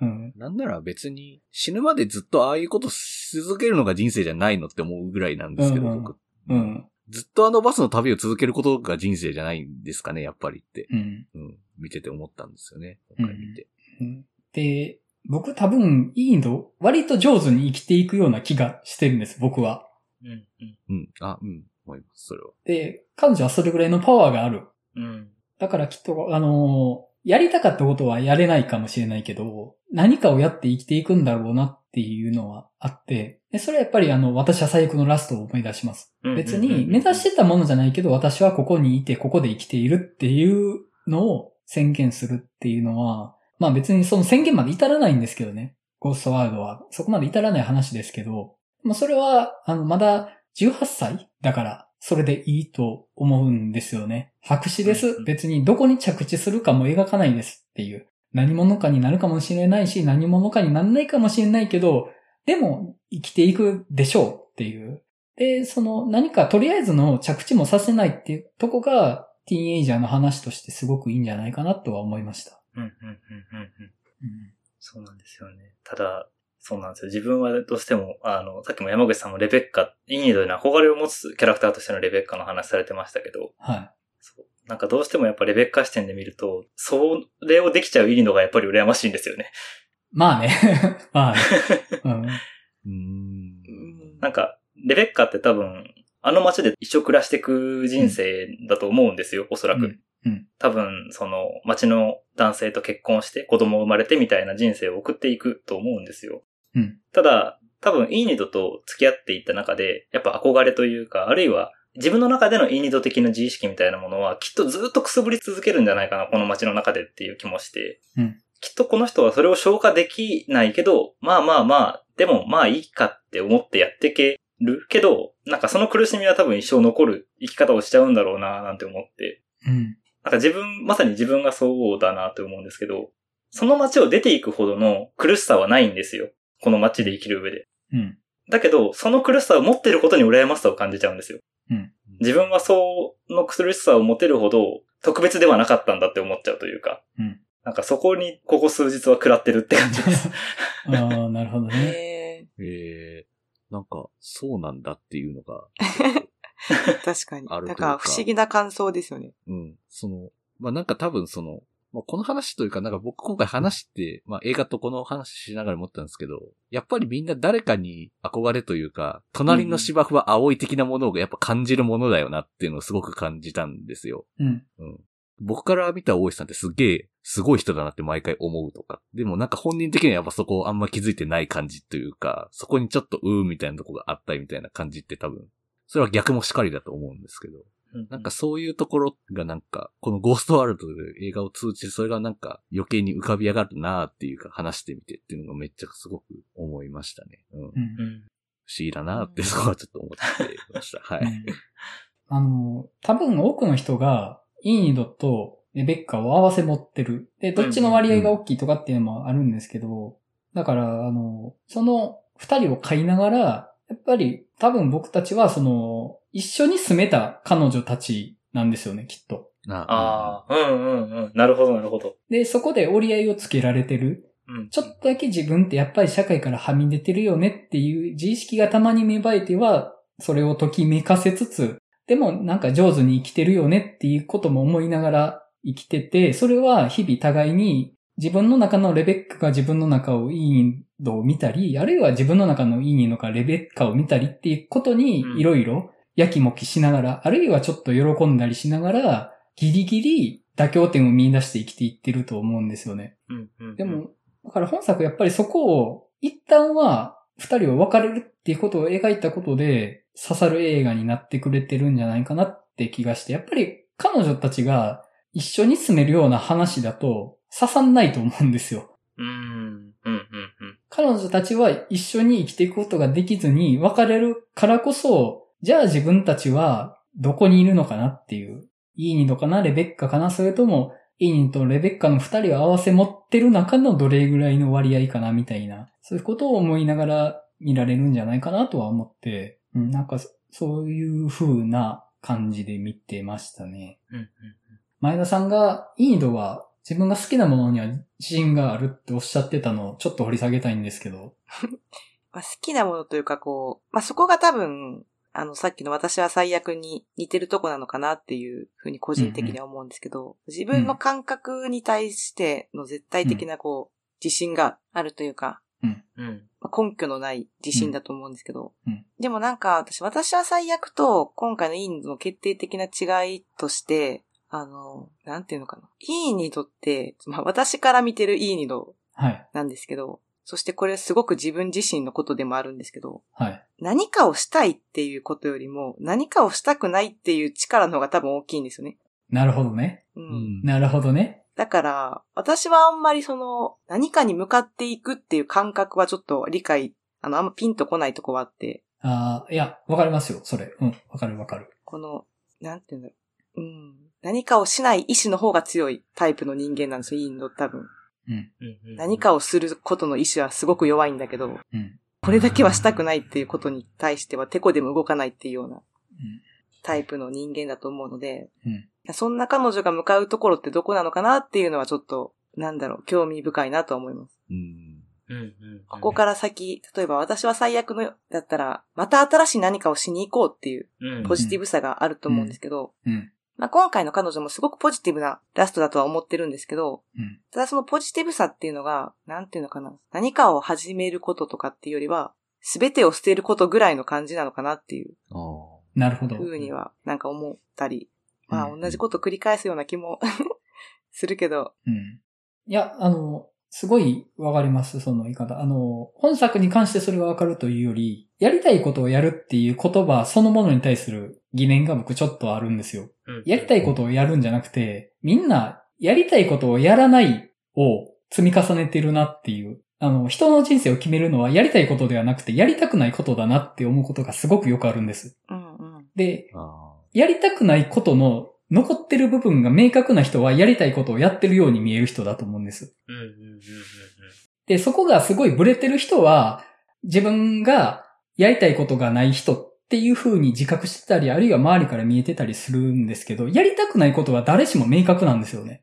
うん。なんなら別に死ぬまでずっとああいうことし続けるのが人生じゃないのって思うぐらいなんですけど、うんうん、僕。うん。ずっとあのバスの旅を続けることが人生じゃないんですかね、やっぱりって。うん。うん。見てて思ったんですよね、今回見て。うん、で、僕多分、インド、割と上手に生きていくような気がしてるんです、僕は。うん、うん。うん。あ、うん。思います、それは。で、彼女はそれぐらいのパワーがある。うん。だからきっと、あのー、やりたかったことはやれないかもしれないけど、何かをやって生きていくんだろうなっていうのはあって、でそれはやっぱりあの、私は最悪のラストを思い出します。別に目指してたものじゃないけど、私はここにいて、ここで生きているっていうのを宣言するっていうのは、まあ別にその宣言まで至らないんですけどね。ゴーストワールドは。そこまで至らない話ですけど、まあそれは、あの、まだ18歳だから、それでいいと思うんですよね。白紙です。別にどこに着地するかも描かないですっていう。何者かになるかもしれないし、何者かにならないかもしれないけど、でも生きていくでしょうっていう。で、その何かとりあえずの着地もさせないっていうとこが、ティーンエイジャーの話としてすごくいいんじゃないかなとは思いました。うん、うん、うん、うん。そうなんですよね。ただ、そうなんですよ。自分はどうしても、あの、さっきも山口さんもレベッカ、イニードに憧れを持つキャラクターとしてのレベッカの話されてましたけど、はい。そうなんかどうしてもやっぱレベッカ視点で見ると、それをできちゃうイニードがやっぱり羨ましいんですよね。まあね。まあね。うん。なんか、レベッカって多分、あの街で一生暮らしていく人生だと思うんですよ、おそらく。うん、多分、その街の男性と結婚して子供生まれてみたいな人生を送っていくと思うんですよ。うん、ただ、多分、イーニドと付き合っていった中で、やっぱ憧れというか、あるいは自分の中でのイーニド的な自意識みたいなものは、きっとずっとくすぶり続けるんじゃないかな、この街の中でっていう気もして。うん、きっとこの人はそれを消化できないけど、まあまあまあ、でもまあいいかって思ってやっていけるけど、なんかその苦しみは多分一生残る生き方をしちゃうんだろうな、なんて思って。うん。なんか自分、まさに自分がそうだなって思うんですけど、その街を出ていくほどの苦しさはないんですよ。この街で生きる上で。うん。だけど、その苦しさを持ってることに羨ましさを感じちゃうんですよ。うん。自分はその苦しさを持てるほど特別ではなかったんだって思っちゃうというか。うん。なんかそこにここ数日は食らってるって感じです。[LAUGHS] ああ、なるほどね。へえー、なんか、そうなんだっていうのが。[LAUGHS] [LAUGHS] 確かに。なんか不思議な感想ですよね。うん。その、まあなんか多分その、まあ、この話というか、なんか僕今回話して、まあ映画とこの話しながら思ったんですけど、やっぱりみんな誰かに憧れというか、隣の芝生は青い的なものをやっぱ感じるものだよなっていうのをすごく感じたんですよ。うん。うん。僕から見た大石さんってすげえ、すごい人だなって毎回思うとか。でもなんか本人的にはやっぱそこをあんま気づいてない感じというか、そこにちょっとうーみたいなとこがあったりみたいな感じって多分、それは逆もしかりだと思うんですけど。なんかそういうところがなんか、このゴーストワールドで映画を通じてそれがなんか余計に浮かび上がるなっていうか話してみてっていうのがめっちゃすごく思いましたね。うん。うん、不思議だなってそこはちょっと思ってました。はい、うん。あの、多分多くの人がイーニドとレベッカを合わせ持ってる。で、どっちの割合が大きいとかっていうのもあるんですけど、だから、あの、その二人を飼いながら、やっぱり多分僕たちはその、一緒に住めた彼女たちなんですよね、きっと。ああ、うんうんうん。なるほど、なるほど。で、そこで折り合いをつけられてる。うん、ちょっとだけ自分ってやっぱり社会からはみ出てるよねっていう自意識がたまに芽生えては、それをときめかせつつ、でもなんか上手に生きてるよねっていうことも思いながら生きてて、それは日々互いに自分の中のレベッカが自分の中をいい度を見たり、あるいは自分の中のいいのかレベッカを見たりっていうことにいろいろやきもきしながら、あるいはちょっと喜んだりしながら、ギリギリ妥協点を見出して生きていってると思うんですよね。うんうんうん、でも、だから本作やっぱりそこを、一旦は二人を別れるっていうことを描いたことで、刺さる映画になってくれてるんじゃないかなって気がして、やっぱり彼女たちが一緒に住めるような話だと刺さんないと思うんですよ。うん。うん。うん。彼女たちは一緒に生きていくことができずに別れるからこそ、じゃあ自分たちはどこにいるのかなっていう。イーニドかなレベッカかなそれとも、イーニとレベッカの二人を合わせ持ってる中のどれぐらいの割合かなみたいな。そういうことを思いながら見られるんじゃないかなとは思って、うん、なんかそういう風な感じで見てましたね。うんうん、前田さんが、イーニドは自分が好きなものには自信があるっておっしゃってたのをちょっと掘り下げたいんですけど。[LAUGHS] まあ好きなものというかこう、まあそこが多分、あの、さっきの私は最悪に似てるとこなのかなっていうふうに個人的には思うんですけど、うんうん、自分の感覚に対しての絶対的なこう、自信があるというか、うん。まあ、根拠のない自信だと思うんですけど、うん、でもなんか私、私は最悪と今回のインドの決定的な違いとして、あの、なんていうのかな。イーニドって、まあ私から見てるイーニドなんですけど、はいそしてこれすごく自分自身のことでもあるんですけど、はい。何かをしたいっていうことよりも、何かをしたくないっていう力の方が多分大きいんですよね。なるほどね。うん。なるほどね。だから、私はあんまりその、何かに向かっていくっていう感覚はちょっと理解、あの、あんまピンとこないとこはあって。ああ、いや、わかりますよ、それ。うん、わかるわかる。この、なんていうんだろう。うん。何かをしない意志の方が強いタイプの人間なんですよ、インド多分。うん。何かをすることの意志はすごく弱いんだけど、うん、これだけはしたくないっていうことに対しては、てこでも動かないっていうようなタイプの人間だと思うので、うん、そんな彼女が向かうところってどこなのかなっていうのはちょっと、なんだろう、興味深いなと思います。うん。ここから先、例えば私は最悪の、だったら、また新しい何かをしに行こうっていうポジティブさがあると思うんですけど、うんまあ、今回の彼女もすごくポジティブなラストだとは思ってるんですけど、うん、ただそのポジティブさっていうのが、なんていうのかな。何かを始めることとかっていうよりは、すべてを捨てることぐらいの感じなのかなっていう。なるほど。ふうには、なんか思ったり。まあ、同じこと繰り返すような気も [LAUGHS] するけど。うん。いや、あの、すごいわかります、その言い方。あの、本作に関してそれがわかるというより、やりたいことをやるっていう言葉そのものに対する疑念が僕ちょっとあるんですよ。うん、やりたいことをやるんじゃなくて、みんなやりたいことをやらないを積み重ねてるなっていう。あの、人の人生を決めるのはやりたいことではなくて、やりたくないことだなって思うことがすごくよくあるんです。うんうん、で、やりたくないことの残ってる部分が明確な人はやりたいことをやってるように見える人だと思うんです。で、そこがすごいブレてる人は、自分がやりたいことがない人っていう風に自覚してたり、あるいは周りから見えてたりするんですけど、やりたくないことは誰しも明確なんですよね。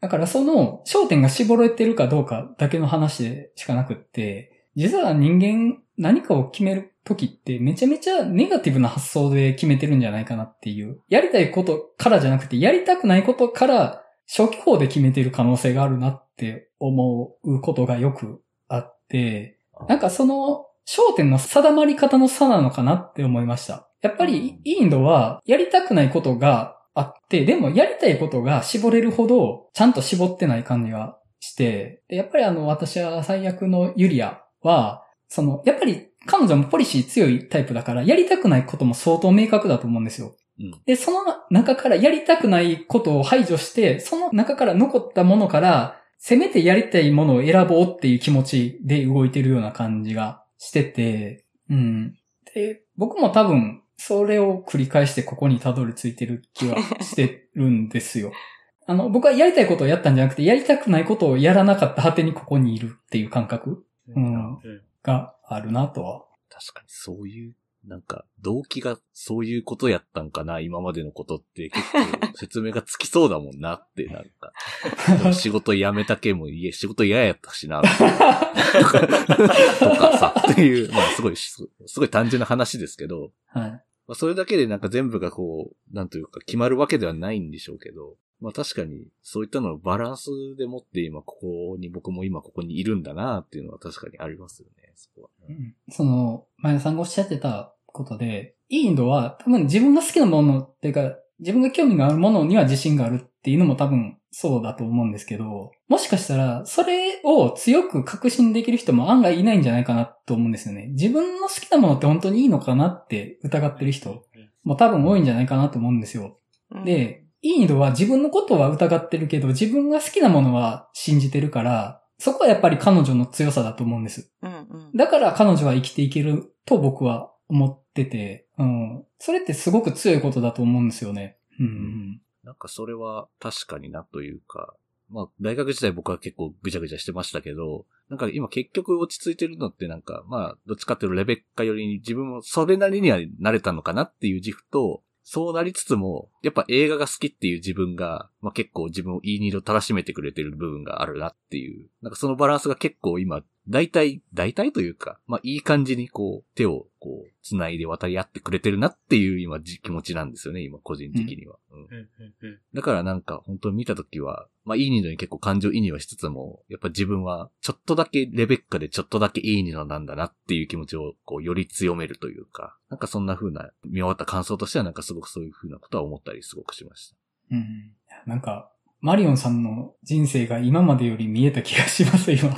だからその焦点が絞れてるかどうかだけの話でしかなくって、実は人間何かを決める時ってめちゃめちゃネガティブな発想で決めてるんじゃないかなっていう。やりたいことからじゃなくて、やりたくないことから消去法で決めてる可能性があるなって思うことがよくあって、なんかその焦点の定まり方の差なのかなって思いました。やっぱりインドはやりたくないことがあって、でもやりたいことが絞れるほどちゃんと絞ってない感じがして、でやっぱりあの私は最悪のユリアは、その、やっぱり彼女もポリシー強いタイプだから、やりたくないことも相当明確だと思うんですよ。うんで、その中からやりたくないことを排除して、その中から残ったものから、せめてやりたいものを選ぼうっていう気持ちで動いてるような感じがしてて、うん。で、僕も多分、それを繰り返してここにたどり着いてる気はしてるんですよ。[LAUGHS] あの、僕はやりたいことをやったんじゃなくて、やりたくないことをやらなかった果てにここにいるっていう感覚、うん、うんがあるなとは。確かにそういう、なんか、動機がそういうことやったんかな、今までのことって結構説明がつきそうだもんなって、[LAUGHS] なんか。仕事辞めたけも、いえ、仕事嫌やったしな、とか、[LAUGHS] とかさ、っていう、まあすごい、すすごい単純な話ですけど、はい。まあそれだけでなんか全部がこう、なんというか決まるわけではないんでしょうけど、まあ確かにそういったのをバランスでもって今ここに僕も今ここにいるんだなっていうのは確かにありますよね、そこは。うんその、前田さんがおっしゃってたことで、インドは多分自分が好きなものっていうか、自分が興味があるものには自信があるっていうのも多分そうだと思うんですけど、もしかしたらそれを強く確信できる人も案外いないんじゃないかなと思うんですよね。自分の好きなものって本当にいいのかなって疑ってる人も多分多いんじゃないかなと思うんですよ。うん、で、インドは自分のことは疑ってるけど、自分が好きなものは信じてるから、そこはやっぱり彼女の強さだと思うんです。うんうん。だから彼女は生きていけると僕は思ってて、うん。それってすごく強いことだと思うんですよね。うん。なんかそれは確かになというか、まあ大学時代僕は結構ぐちゃぐちゃしてましたけど、なんか今結局落ち着いてるのってなんか、まあどっちかっていうとレベッカよりに自分もそれなりには慣れたのかなっていう自負と、そうなりつつも、やっぱ映画が好きっていう自分が、まあ結構自分をいい二度たらしめてくれてる部分があるなっていう、なんかそのバランスが結構今、大体、大体というか、まあいい感じにこう、手をこう、繋いで渡り合ってくれてるなっていう今じ気持ちなんですよね、今個人的には。うんうんうんうんだからなんか本当に見たときは、まあいいニノに結構感情移入はしつつも、やっぱ自分はちょっとだけレベッカでちょっとだけいいニノなんだなっていう気持ちをこうより強めるというか、なんかそんな風な見終わった感想としてはなんかすごくそういう風なことは思ったりすごくしました。うん。なんか、マリオンさんの人生が今までより見えた気がします、今。[LAUGHS]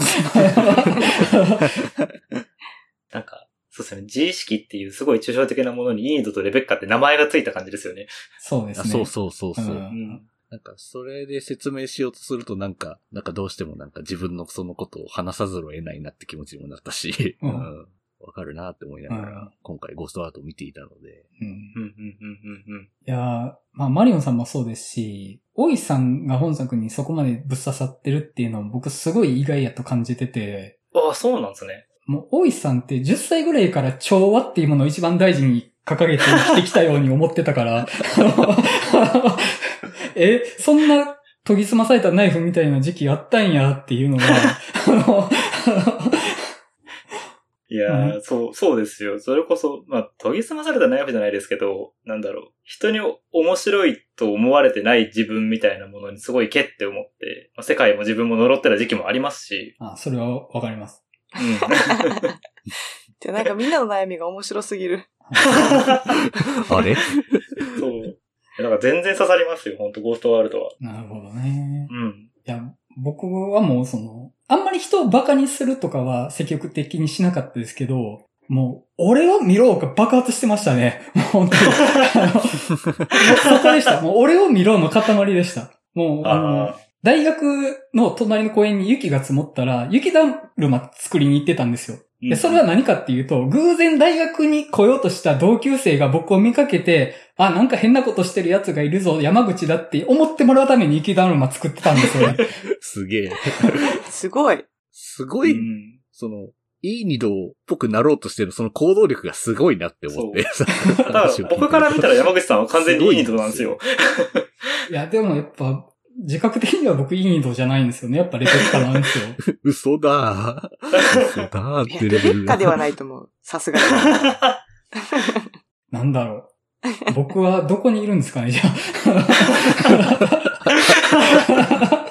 なんか、そうですね。自意識っていうすごい抽象的なものにインドとレベッカって名前がついた感じですよね。そうですね。あそうそうそうそう。うんうん。なんかそれで説明しようとするとなんか、なんかどうしてもなんか自分のそのことを話さざるを得ないなって気持ちにもなったし、ううんん。わかるなって思いながうん。ら、今回ゴーストアートを見ていたので、うん。うん、うん、うん、うん。いやーまあ、マリオンさん。もそうですし、大石さん。が本作にそこまでぶっ刺さってるっていうのを僕すごい意外やと感じてて、ああ、そうなん。ですね。もう大石さん。って10歳ぐらいから調和っていうものを一番大事に掲げて生きてきたように思ってたから、え、そん。な研ぎ澄まされたナイフみたいな時期あったん。やっていうのが、あのいやー、うそう、そうですよ。それこそ、まあ、研ぎ澄まされたナイフじゃないですけど、なんだろう。人に面白いと思われてない自分みたいなものにすごいけって思って、まあ世界も自分も呪ってた時期もありますし、あ、それはわかります。うん。[LAUGHS] じゃあなんかみんなの悩みが面白すぎる。[LAUGHS] あれ？そう。だから全然刺さりますよ、本当ゴーストワールドは。なるほどね。うん。いや、僕はもうその、あんまり人をバカにするとかは積極的にしなかったですけど、もう、俺を見ろが爆発してましたね。もう本当に。そこでした。もう俺を見ろの塊でした。もう、あのあ、大学の隣の公園に雪が積もったら、雪だるま作りに行ってたんですよ。ーで、それは何かっていうと、偶然大学に来ようとした同級生が僕を見かけて、あ、なんか変なことしてる奴がいるぞ、山口だって思ってもらうために雪だるま作ってたんですよね。[LAUGHS] すげえ。[LAUGHS] すごい。すごい、うんその、いい二度っぽくなろうとしてるその行動力がすごいなって思って。[LAUGHS] だから僕から見たら山口さんは完全にいい人なんですよ。いや、でもやっぱ、自覚的には僕いいニドじゃないんですよね。やっぱレベッカなんですよ。[LAUGHS] 嘘だー。嘘だーっいやてレベルレベッカではないと思う。さすがに。[LAUGHS] なんだろう。僕はどこにいるんですかね、じゃあ。[LAUGHS]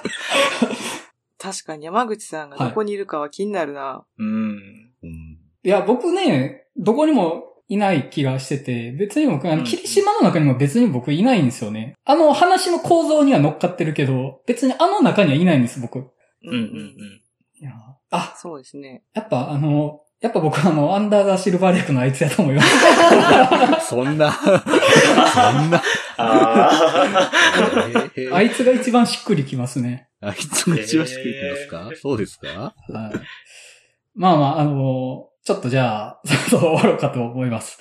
かに山口さんがどこにいるかは気になるな。うん。うん。いや、僕ね、どこにもいない気がしてて、別に僕、あの、うん霧島の中にも別に僕いないんですよね。あの話の構造には乗っかってるけど、別にあの中にはいないんです、僕。うんうんうん。いやあ、そうですね。やっぱあの、やっぱ僕あの、アンダーザ・シルバーレイクのあいつやと思います。[LAUGHS] そんな、そんな、[LAUGHS] あいつが一番しっくりきますね。あいつが一番しっくりきますか、そうですか？はい。まあまあ、あの、ちょっとじゃあ、[LAUGHS] そろそろ終わろうかと思います。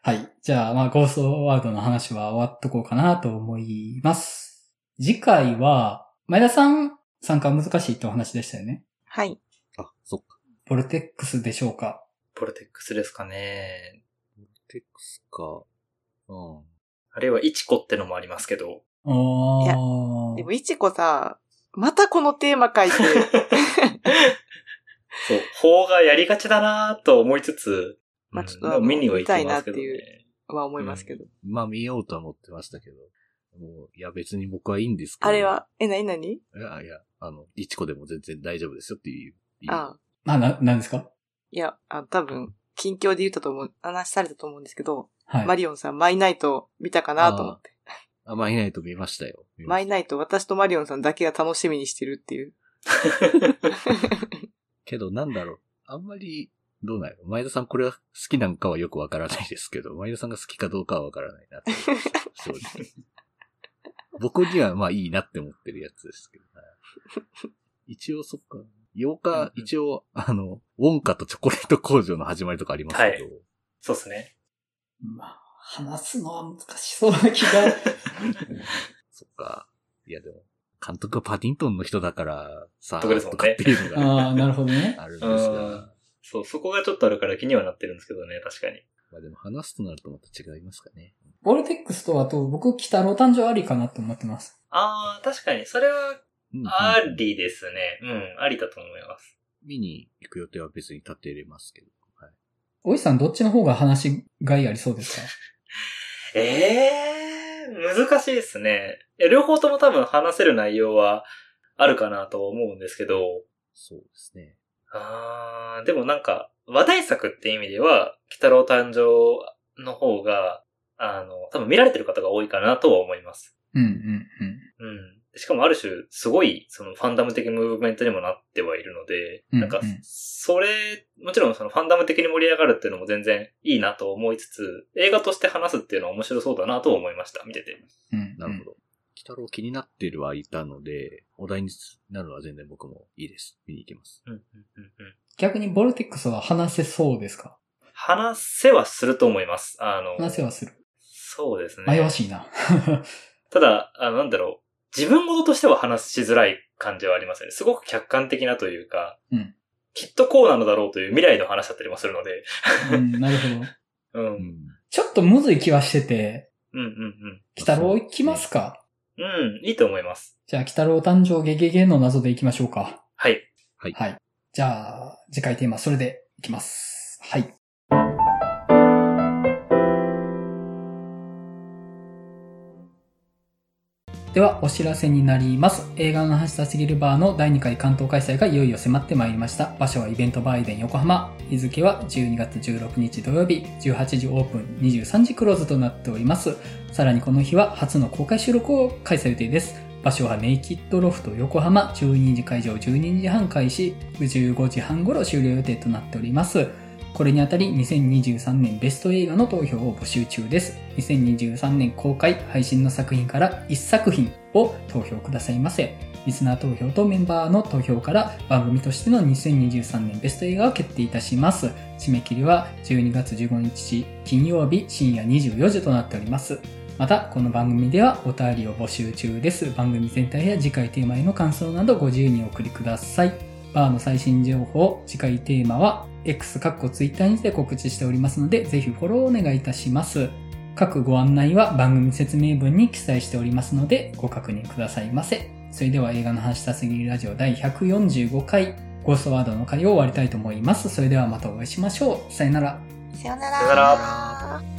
はい。じゃあ、まあ、ゴーストワードの話は終わっとこうかなと思います。次回は、前田さん参加難しいってお話でしたよね。はい。あ、そっか。ボルテックスでしょうかープロテックスですかね。テックスか。うん。あるいは、イチコってのもありますけど。あいやーでも、いちこさ、またこのテーマ書いて、[LAUGHS] そう、法がやりがちだなと思いつつ、うんまあちょっと見には行きますけど見たいなね。は思いますけど。まあ見ようとは思ってましたけど。もう、いや別に僕はいいんですけど。あれは、え、なになに？いやいや、あの、いちこでも全然大丈夫ですよっていう。ああ。あ、な、なんですか？いや、あ多分、近況で言ったと思う、話されたと思うんですけど、はい。マリオンさん、マイナイト見たかなと思って。あ、まあいないと見ましたよ。[LAUGHS] マイナイト、私とマリオンさんだけが楽しみにしてるっていう。[LAUGHS] けどなんだろう。あんまり、どうなんやろ。前田さんこれは好きなんかはよくわからないですけど、前田さんが好きかどうかはわからないな。正直。僕にはまあいいなって思ってるやつですけど、はい一応そっか。8日、一応、あの、ウォンカとチョコレート工場の始まりとかありますけど、そうですね。まあ、話すのは難しそうな気が。[LAUGHS] そっか。いやでも、監督はパディントンの人だから、さとかですもんねとかっていうのが [LAUGHS] ああ、なるほどね。あるんですうんが、そう、そこがちょっとあるから気にはなってるんですけどね、確かに。まあでも話すとなるとまた違いますかね。ボルテックスとあと、僕、北郎誕生ありかなと思ってます。あー、確かに、それは、うんありですね。うん、ありだと思います。見に行く予定は別に立てれますけど。はい、おいさん、どっちの方が話がいありそうですか？[LAUGHS] えー、難しいですね。両方とも多分話せる内容はあるかなと思うんですけど、そうですね。あー、でもなんか、話題作って意味では、北郎誕生の方が、あの、多分見られてる方が多いかなとは思います。うん、うん、うん。うん。しかもある種、すごい、そのファンダム的ムーブメントにもなってはいるので、うんなんかうん、それ、もちろんそのファンダム的に盛り上がるっていうのも全然いいなと思いつつ、映画として話すっていうのは面白そうだなと思いました、見てて。うん。なるほど。北郎気になってるはいたので、お題になるのは全然僕もいいです。見に行きます。うんうんうんうん逆にボルテックスは話せそうですか？話せはすると思います。あの、話せはする。そうですね。迷わしいな。[LAUGHS] ただ、あの、なんだろう。自分事としては話しづらい感じはありますよね。すごく客観的なというか、うんきっとこうなのだろうという未来の話だったりもするので、うん、なるほど。うん。うんうん。ちょっとむずい気はしてて、うんうん。北郎行きますか？うん、いいと思います。じゃあ、北郎誕生ゲゲゲの謎で行きましょうか。はい。はい。はい。じゃあ、次回テーマ、それでいきます。はい。では、お知らせになります。映画の話したすぎるバーの第2回関東開催がいよいよ迫ってまいりました。場所はイベントバーイデン横浜。日付は12月16日土曜日、18時オープン、23時クローズとなっております。さらにこの日は初の公開収録を開催予定です。場所はネイキッドロフト横浜12時会場12時半開始15時半頃終了予定となっております。これにあたり2023年ベスト映画の投票を募集中です。2023年公開配信の作品から1作品を投票くださいませ。リスナー投票とメンバーの投票から番組としての2023年ベスト映画を決定いたします。締め切りは12月15日金曜日深夜24時となっております。また、この番組ではお便りを募集中です。番組全体や次回テーマへの感想などご自由にお送りください。バーの最新情報、次回テーマは X かっこ Twitter にて告知しておりますので、ぜひフォローお願いいたします。各ご案内は番組説明文に記載しておりますので、ご確認くださいませ。それでは映画の話したすぎるラジオ第145回、ゴーストワードの回を終わりたいと思います。それではまたお会いしましょう。さよなら。さよなら。さよなら